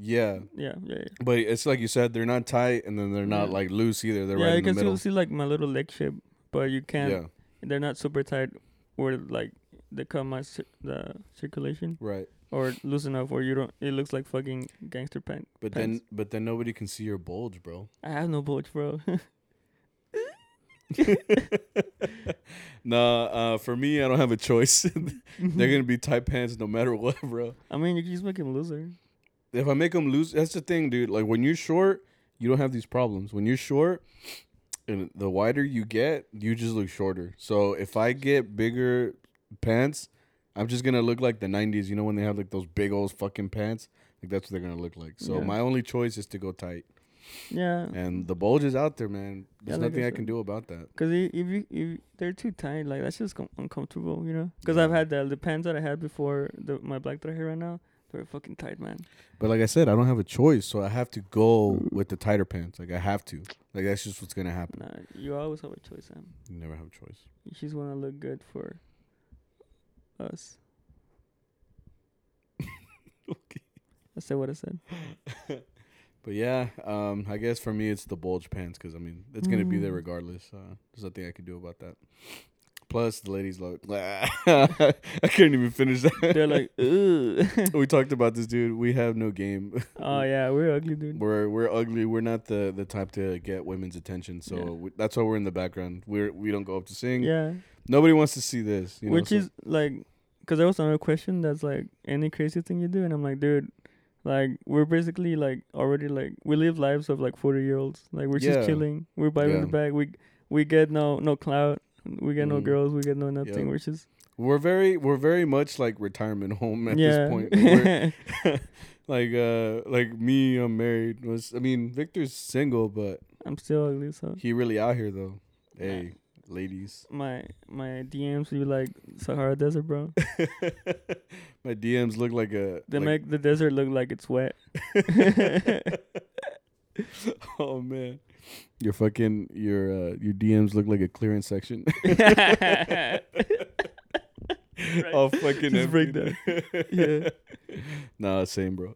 yeah, yeah yeah yeah. but it's like you said, they're not tight and then they're not Yeah. like loose either. They're yeah, right you in the can middle. still see like my little leg shape, but you can't. yeah, They're not super tight, where like they cut my cir- the circulation right. Or loose enough where you don't. It looks like fucking gangster pant. But pants. then, but then nobody can see your bulge, bro. I have no bulge, bro. nah, uh, for me, I don't have a choice. They're gonna be tight pants no matter what, bro. I mean, you can just make him looser. If I make them loose, that's the thing, dude. Like when you're short, you don't have these problems. When you're short, and the wider you get, you just look shorter. So if I get bigger pants, I'm just gonna look like the '90s. You know when they have like those big old fucking pants. Like that's what they're gonna look like. So Yeah. my only choice is to go tight, Yeah. and the bulge is out there, man. There's Yeah, like I nothing I said. can do about that. Cause i- if you if they're too tight, like that's just com- uncomfortable, you know. Cause I've Yeah. had that the pants that I had before the my black that I have right now, they're fucking tight, man. But like I said, I don't have a choice, so I have to go with the tighter pants. Like I have to. Like that's just what's gonna happen. Nah, you always have a choice, Sam. You never have a choice. You just wanna look good for us. Okay. I said what I said. But yeah, um, I guess for me it's the bulge pants because I mean it's gonna be there Mm. regardless. Uh, there's nothing I can do about that. Plus the ladies look. I couldn't even finish that. They're like, we talked about this, dude. We have no game. oh yeah, we're ugly, dude. We're we're ugly. We're not the the type to get women's attention. So Yeah. we, that's why we're in the background. We're we don't go up to sing. Yeah, Nobody wants to see this. You know, which so- is like, cause there was another question that's like, any crazy thing you do, and I'm like, dude. Like we're basically like already like we live lives of like forty year olds. Like we're Yeah. just chilling. We're by Yeah. the bag. We we get no no clout. We get no Mm. girls. We get no nothing. Yep. We're just We're very we're very much like retirement home at yeah. this point. We're, like uh like me, I'm married. Was I mean Victor's single, but I'm still ugly, so He really out here though. Hey, ladies. my my DMs you like Sahara Desert, bro. My DMs look like a. They like- make the desert look like it's wet. oh man, your fucking your uh, your DMs look like a clearance section. All fucking Just break empty. Yeah. Nah, same, bro.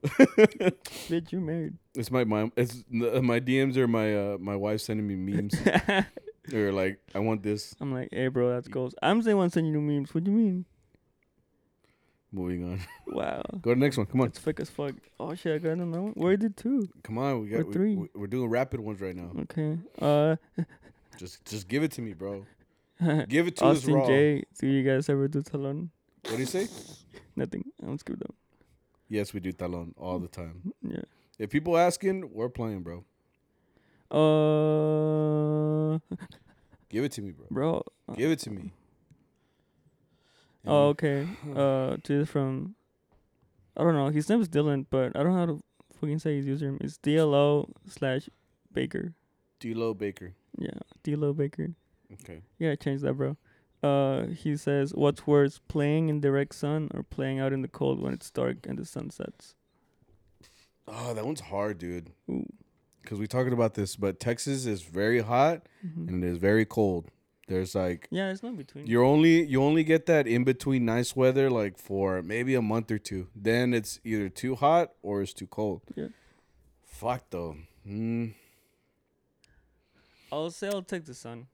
Bitch, you married. It's my mom. It's uh, my DMs are my uh my wife sending me memes. They're like, I want this. I'm like, hey, bro, that's goals. I'm the one sending you memes. What do you mean? Moving on. Wow. Go to the next one. Come on, It's fake as fuck. Oh shit, I got another one. Where did two? come on. We got Or we- three. We, we're doing rapid ones right now. Okay. Uh, Just just give it to me, bro. Give it to us Austin raw. J. Do you guys ever do talon? What do you say? Nothing. I'm scared though. Yes, we do talon all the time. Yeah. If people asking, we're playing, bro. Uh, Give it to me, bro. bro. uh, Give it to me. Oh, okay. Uh, to from. I don't know. His name is Dylan, but I don't know how to fucking say his username. It's DLO slash Baker. D-Lo Baker. Yeah, DLO Baker. Okay. Yeah, change that, bro. Uh, he says, "What's worse, playing in direct sun or playing out in the cold when it's dark and the sun sets?" Oh, that one's hard, dude. Ooh. Because we talking about this, but Texas is very hot Mhm. and it is very cold. There's like Yeah, it's not between. you're only you only get that in between nice weather like for maybe a month or two. Then it's either too hot or it's too cold. Yeah. Fuck though. Mm, I'll say I'll take the sun.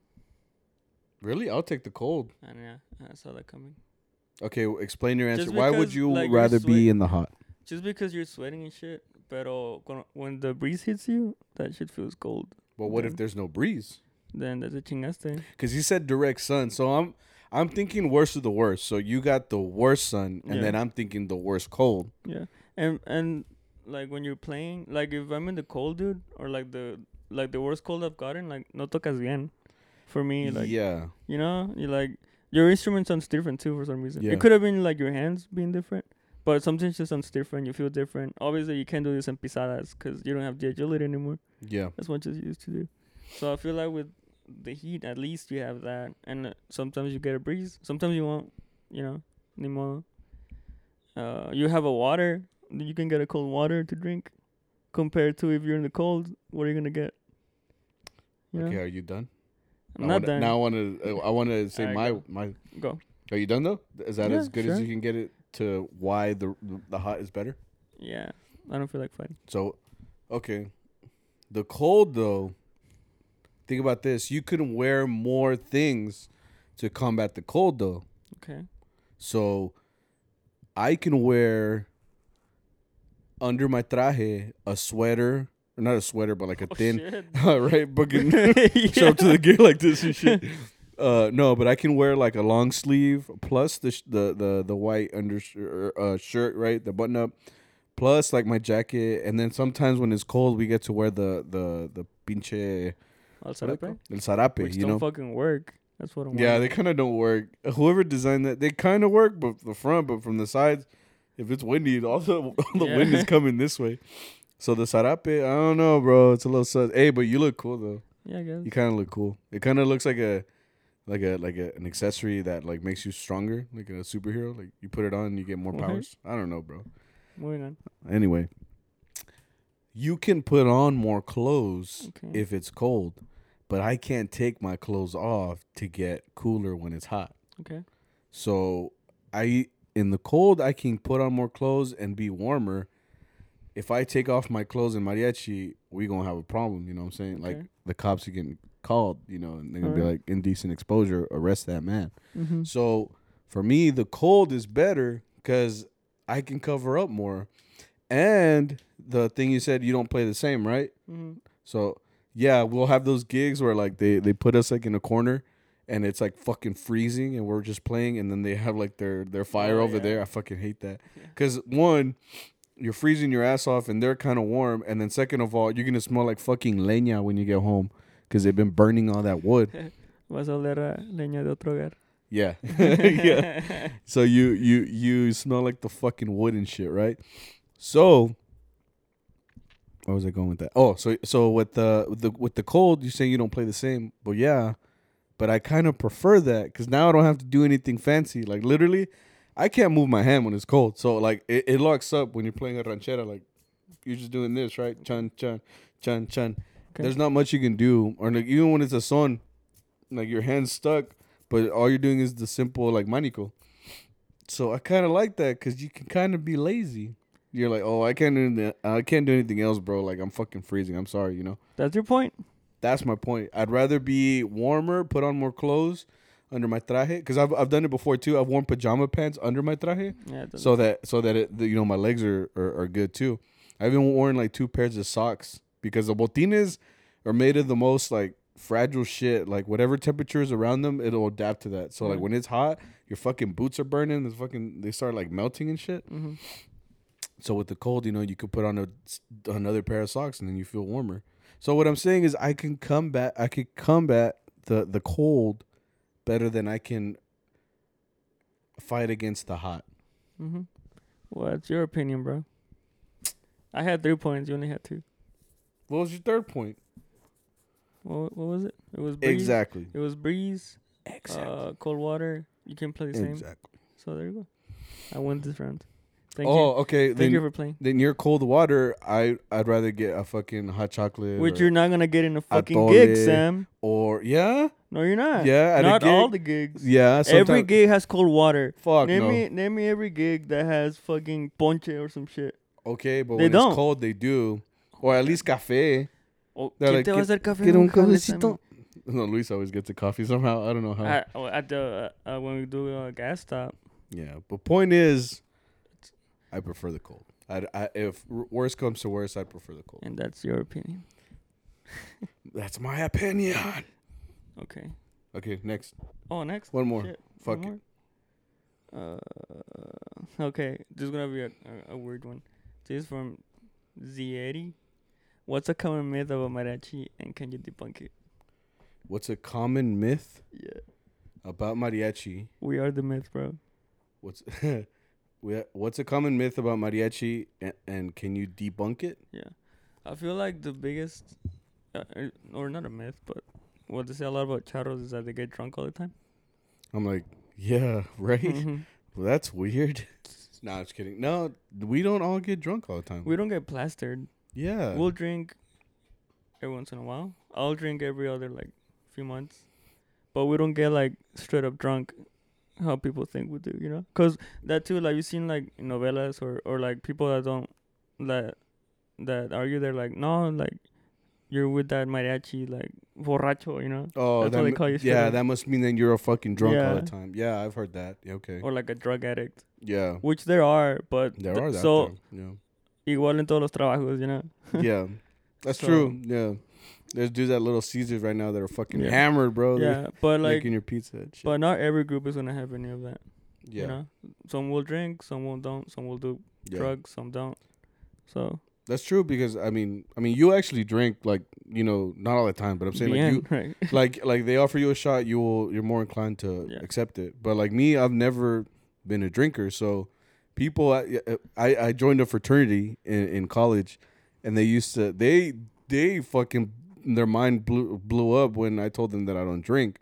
really, I'll take the cold. And yeah, I saw that coming. Okay, explain your answer. Why would you like, rather be in the hot? Just because you're sweating and shit, but when, when the breeze hits you, that shit feels cold. But what if there's no breeze? Then that's a chingaste. Because he said direct sun, so I'm I'm thinking worst of the worst. So you got the worst sun, and Yeah. then I'm thinking the worst cold. Yeah, and and like when you're playing, like if I'm in the cold, dude, or like the like the worst cold I've gotten, like no tocas bien. For me, like yeah, you know, you like your instrument sounds different too for some reason. Yeah. It could have been like your hands being different, but sometimes it just sounds different. You feel different. Obviously, you can't do this in pisadas because you don't have the agility anymore yeah. as much as you used to do. So I feel like with the heat, at least you have that, and uh, sometimes you get a breeze. Sometimes you won't. You know, modo. Uh, you have a water. You can get a cold water to drink, compared to if you're in the cold. What are you gonna get? You Okay, know? are you done? I'm I not wanna, done. Now I want to. I want to say Alright, my go. my. Go. Are you done though? Is that Yeah, as good as you can get it to why the the hot is better? Yeah, I don't feel like fighting. So, okay, the cold though. Think about this: you can wear more things to combat the cold though. Okay. So, I can wear under my traje a sweater, or not a sweater, but like a Oh, thin, right? Fucking Yeah. show up to the gig like this and shit. Uh, no, but I can wear like a long sleeve plus the sh- the the the white undershirt uh, shirt, right? The button up, plus like my jacket, and then sometimes when it's cold, we get to wear the the the pinche I'll what set do up, they right? call it? el zarape, Which you don't know? fucking work. That's what I'm. Yeah, they kind of don't work. Whoever designed that, they kind of work, but the front, but from the sides, if it's windy, all the all the Yeah. wind is coming this way. So the sarape, I don't know, bro. It's a little sus. Hey, but you look cool though. Yeah, I guess. You kind of look cool. It kind of looks like a, like a like a, an accessory that like makes you stronger, like a superhero. Like you put it on, you get more Okay. powers. I don't know, bro. Moving on. Anyway, you can put on more clothes Okay. if it's cold, but I can't take my clothes off to get cooler when it's hot. Okay. So I in the cold I can put on more clothes and be warmer. If I take off my clothes in mariachi, we gonna have a problem. You know what I'm saying? Like the cops are getting called. You know, and they're gonna be like indecent exposure, arrest that man. Mm-hmm. So for me, the cold is better because I can cover up more. And the thing you said, you don't play the same, right? Mm-hmm. So yeah, we'll have those gigs where like they they put us like in a corner and it's like fucking freezing and we're just playing and then they have like their their fire Oh, over yeah. there. I fucking hate that. Yeah. Cuz one you're freezing your ass off and they're kind of warm and then second of all, you're going to smell like fucking leña when you get home cuz they've been burning all that wood. Vas a oler a leña de otro hogar. Yeah. yeah. So you you you smell like the fucking wood and shit, right? So Where was I going with that? Oh, so so with the with the with the cold, you're saying you don't play the same. But yeah, but I kind of prefer that because now I don't have to do anything fancy. Like literally, I can't move my hand when it's cold. So like it, it locks up when you're playing a ranchera. Like you're just doing this, right? Chun chun chun chun. Okay. There's not much you can do, or like even when it's a son, like your hand's stuck, but all you're doing is the simple like manico. So I kind of like that because you can kind of be lazy. You're like, oh, I can't do anything- I can't do anything else, bro. Like I'm fucking freezing. I'm sorry, you know. That's your point. That's my point. I'd rather be warmer, put on more clothes under my traje, because I've I've done it before too. I've worn pajama pants under my traje, Yeah. so that so that it, the, you know my legs are, are are good too. I've even worn like two pairs of socks because the botines are made of the most like fragile shit. Like whatever temperature is around them, it'll adapt to that. So like when it's hot, your fucking boots are burning. It's fucking they start like melting and shit. Mhm. So with the cold, you know, you could put on a another pair of socks and then you feel warmer. So what I'm saying is I can combat I could combat the the cold better than I can fight against the hot. Mm-hmm. Well, that's your opinion, bro. I had three points. You only had two. What was your third point? What, what was it? It was breeze. Exactly. It was breeze. Uh, cold water. You can play the same. Exactly. So there you go. I won this round. Thank oh, you. okay. Thank Then, you for playing. then your cold water, I I'd rather get a fucking hot chocolate. Which you're not gonna get in a fucking gig, Sam. or yeah, No, you're not. Yeah, at a not all the gigs. yeah. Every gig has cold water. Fuck name no. me, name me every gig that has fucking ponche or some shit. Okay, but They when don't. it's cold, they do, or at least cafe. Oh, They're ¿quién like, "Get- café get un cafecito." No, Luis always gets a coffee somehow. I don't know how. At, oh, at the uh, uh, when we do a gas stop. Yeah, but point is, I prefer the cold. I, I if worst comes to worst, I'd prefer the cold. And that's your opinion. That's my opinion. Okay. Okay, next Oh, next. one more. Shit. Fuck One more? Uh, okay. This is gonna be a, a, a weird one. This is from Zieri. What's a common myth about mariachi, and can you debunk it? What's a common myth Yeah. about mariachi? We are the myth, bro. What's we- what's a common myth about mariachi, and, and can you debunk it? Yeah, I feel like the biggest, uh, or not a myth, but what they say a lot about charros is that they get drunk all the time. I'm like, yeah, right. Mhm. well, that's weird. nah, I'm just kidding. No, we don't all get drunk all the time. we don't get plastered. Yeah. We'll drink every once in a while. I'll drink every other like few months, but we don't get like straight up drunk. How people think we do, you know? Cause that too, like you seen like novellas or or like people that don't that that argue. They're like, no, like you're with that mariachi, like borracho, you know, Oh, That's that what they call you yeah, up. that must mean that you're a fucking drunk all the time. Yeah, I've heard that. Yeah, okay. or like a drug addict, Yeah, which there are, but there th- are that. so though. Igual en todos los trabajos, you know. Yeah, that's So- true. Yeah, there's dudes at Little Caesars right now that are fucking Yeah. hammered, bro. They're yeah, but like, making your pizza. and shit. but not every group is gonna have any of that. yeah, You know, some will drink, some will don't, some will do yeah. drugs, some don't. So That's true because I mean, I mean, you actually drink like you know not all the time, but I'm saying like you right? like like they offer you a shot, you will you're more inclined to Yeah. accept it. But like me, I've never been a drinker, so people I I, I joined a fraternity in, in college, and they used to they they fucking their mind blew blew up when I told them that I don't drink.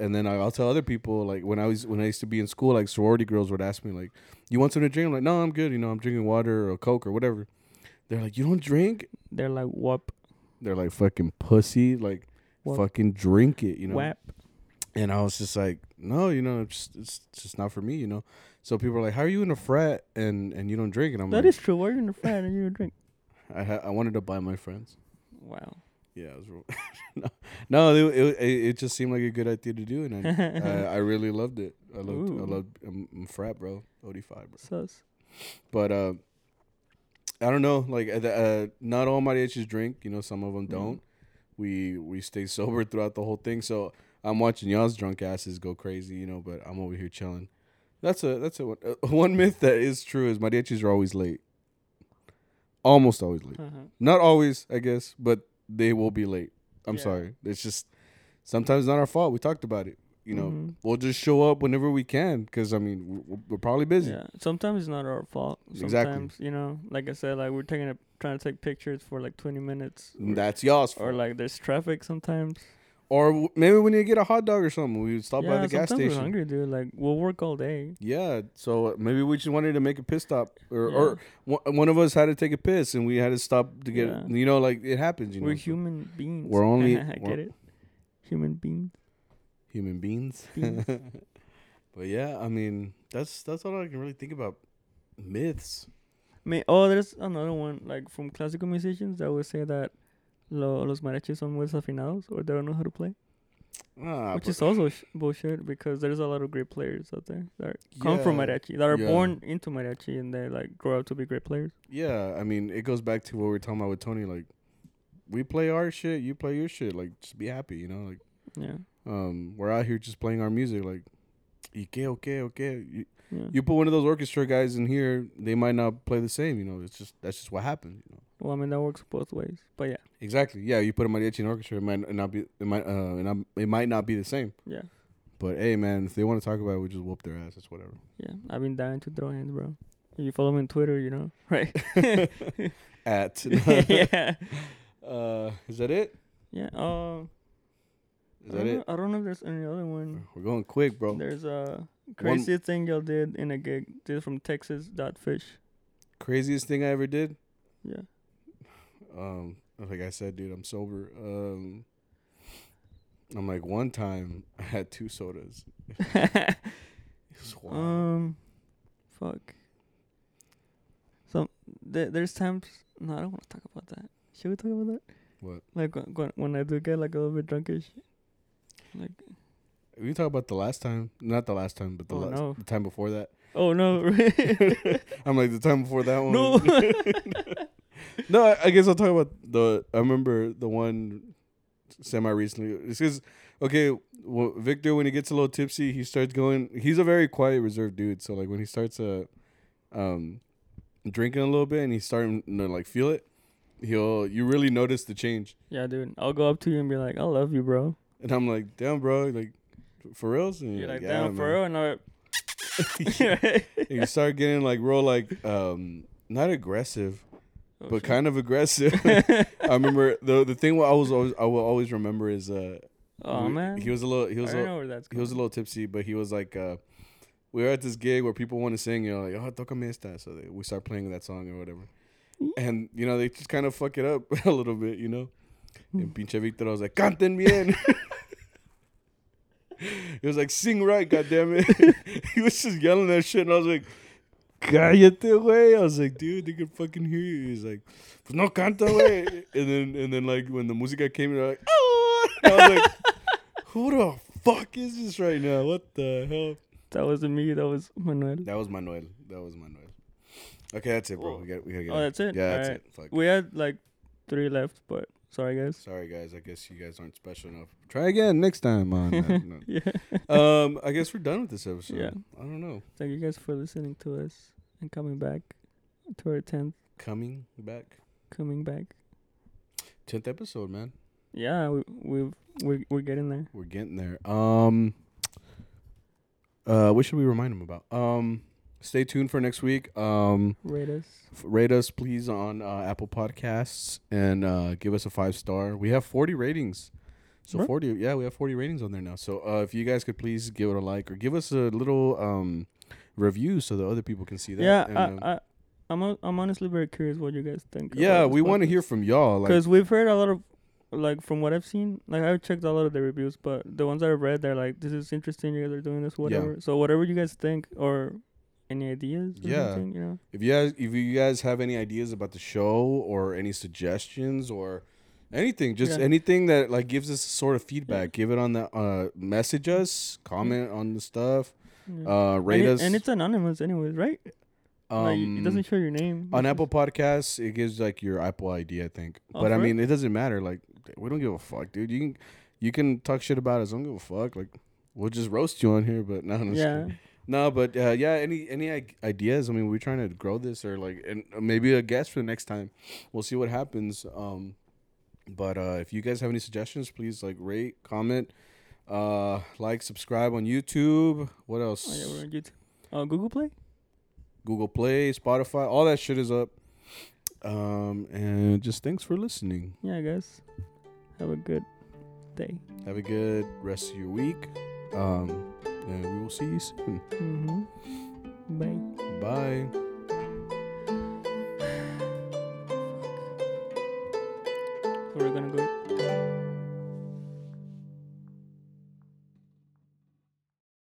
And then I, I'll tell other people like when I was when I used to be in school, like sorority girls would ask me like, "You want something to drink?" I'm like, "No, I'm good. You know, I'm drinking water or Coke or whatever." They're like, "You don't drink?" They're like whoop, They're like, "Fucking pussy!" Like, fucking drink it, you know. whap. And I was just like, no, you know, it's just, it's just not for me, you know. So people are like, how are you in a frat and and you don't drink? And I'm That like, is true. Why are you in a frat and you don't drink? I ha- I wanted to buy my friends. Wow. Yeah, it was real. no, no it, it it just seemed like a good idea to do, and I I, I really loved it. I loved I Ooh. loved I'm, I'm frat, bro, OD five, bro. Sus. But uh, I don't know, like uh, uh, not all mariachis drink. You know, some of them Mhm. don't. We we stay sober throughout the whole thing, so I'm watching y'all's drunk asses go crazy, you know. But I'm over here chilling. That's a that's a one, uh, one myth that is true is mariachis are always late. Almost always late. Uh-huh. Not always, I guess, but they will be late. I'm Yeah. sorry. It's just sometimes not our fault. We talked about it. you know, Mhm. we'll just show up whenever we can because I mean we're, we're probably busy. Yeah. Sometimes it's not our fault. Exactly. Sometimes, you know, like I said, like we're taking a trying to take pictures for like 20 minutes. Or, That's y'all's fault. or like there's traffic sometimes. Or maybe we need to get a hot dog or something. We would stop yeah, by the gas station. we're hungry, dude. Like we'll work all day. Yeah, so uh, maybe we just wanted to make a piss stop, or Yeah. or one, of us had to take a piss, and we had to stop to get. Yeah. You know, like it happens. You know, we're so- human beings. we're only- I we're- get it. Human beings. human beings. Beings. but yeah, I mean, that's that's all I can really think about. Myths. May oh, there's another one like from classical musicians that would say that lo, los mariachis son muy desafinados or they don't know how to play, Ah, which is also sh- bullshit because there's a lot of great players out there that come from Yeah, mariachi that are yeah. born into mariachi and they like grow up to be great players. yeah. I mean, it goes back to what we were talking about with Tony. Like, we play our shit, you play your shit. Like, just be happy. You know, like, Yeah, um, we're out here just playing our music. Like, y que, okay, okay. You, yeah. you put one of those orchestra guys in here, they might not play the same. You know, it's just that's just what happens. You know. Well, I mean that works both ways, but yeah, Exactly. Yeah, you put a mariachi in orchestra, it might not be. It might. Uh, and it might not be the same. yeah, But hey, man, if they want to talk about it, we just whoop their ass. It's whatever. yeah. I've been dying to throw hands, bro. If you follow me on Twitter, you know, right? At. yeah, Uh, is that it? yeah. Uh, Is I that don't it? know, I don't know if there's any other one. We're going quick, bro. There's a craziest thing y'all did in a gig. This is from Texas. Dot fish. Craziest thing I ever did. Yeah. Um, like I said, dude, I'm sober. Um, I'm like one time I had two sodas. It was wild. um, fuck. So th- there's times. No, I don't want to talk about that. Should we talk about that? What? Like when, when when I do get like a little bit drunkish. Like we talk about the last time, not the last time, but the Oh, last no. the time before that. oh no. I'm like the time before that one. no. no, I, guess I'll talk about the. I remember the one semi recently. It's because okay, well, Victor when he gets a little tipsy, he starts going. He's a very quiet, reserved dude. So like when he starts uh, um, drinking a little bit and he's starting to like feel it, he'll you really notice the change. yeah, dude. I'll go up to you and be like, "I love you, bro." And I'm like, damn, bro, like for reals. And You're like, "Yeah, for real," and I. You start getting like real like um not aggressive Oh, but kind of aggressive. I remember the the thing I was always I will always remember is uh Oh we- man. he was a little he was a little, know where that's. he was a little tipsy but he was like uh we were at this gig where people want to sing you know like oh tocame esta. So they, we start playing that song or whatever. And you know they just kind of fuck it up a little bit you know? And pinche Victor I was like canten bien. He was like sing right god damn it he was just yelling that shit and I was like Cállate, güey. I was like, dude, they can fucking hear you. He's like, pues no canta, güey. and then, and then, like, when the música came, they're like, oh. I was like, who the fuck is this right now? What the hell? That wasn't me. That was Manuel. That was Manuel. That was Manuel. Okay, that's it, bro. We got, we gotta get Oh, out. that's it? Yeah, that's Alright. it. Fuck. We had like three left, but sorry guys. Sorry, guys. I guess you guys aren't special enough. Try again next time on. that. Yeah. Um, I guess we're done with this episode. Yeah. I don't know. Thank you guys for listening to us and coming back to our tenth Coming back. coming back. 10th episode, man. Yeah, we we we we're getting there. We're getting there. Um, uh, what should we remind them about? Um, stay tuned for next week. Um, Rate us. f- rate us please on uh, Apple Podcasts and uh, give us a five star. We have forty ratings. So What? forty, yeah, we have forty ratings on there now. So uh, if you guys could please give it a like or give us a little um review so that other people can see that. Yeah, and, I, I I'm I'm honestly very curious what you guys think. yeah, we want to hear from y'all. Like, because we've heard a lot of like from what I've seen. Like I've checked a lot of the reviews, but the ones that I've read, they're like, "This is interesting. You guys are doing this, whatever." So whatever you guys think or any ideas, or Yeah. something, you know. If you guys, if you guys have any ideas about the show or any suggestions or anything, just Yeah. anything that like gives us sort of feedback, give it on the uh message us, comment on the stuff, Yeah. uh rate and, it- us. and it's anonymous, anyways, right? like, um it doesn't show your name on Apple Podcasts. It gives like your Apple ID, I think. Oh, but I mean, it doesn't matter. Like we don't give a fuck, dude. You can you can talk shit about us. I don't give a fuck. Like we'll just roast you on here. But no, no, Yeah. No, but uh, yeah, any any ideas? I mean, we're trying to grow this, or like, and uh, maybe a guest for the next time. We'll see what happens. Um, but uh, if you guys have any suggestions, please like rate, comment, Uh, like, subscribe on YouTube. What else? Oh, yeah, we're on YouTube. Uh, Google Play. Google Play, Spotify, all that shit is up. Um, and just thanks for listening. Yeah, guys. Have a good day. Have a good rest of your week. Um, and we will see you soon. Mm-hmm. Bye. Bye. So we're gonna go.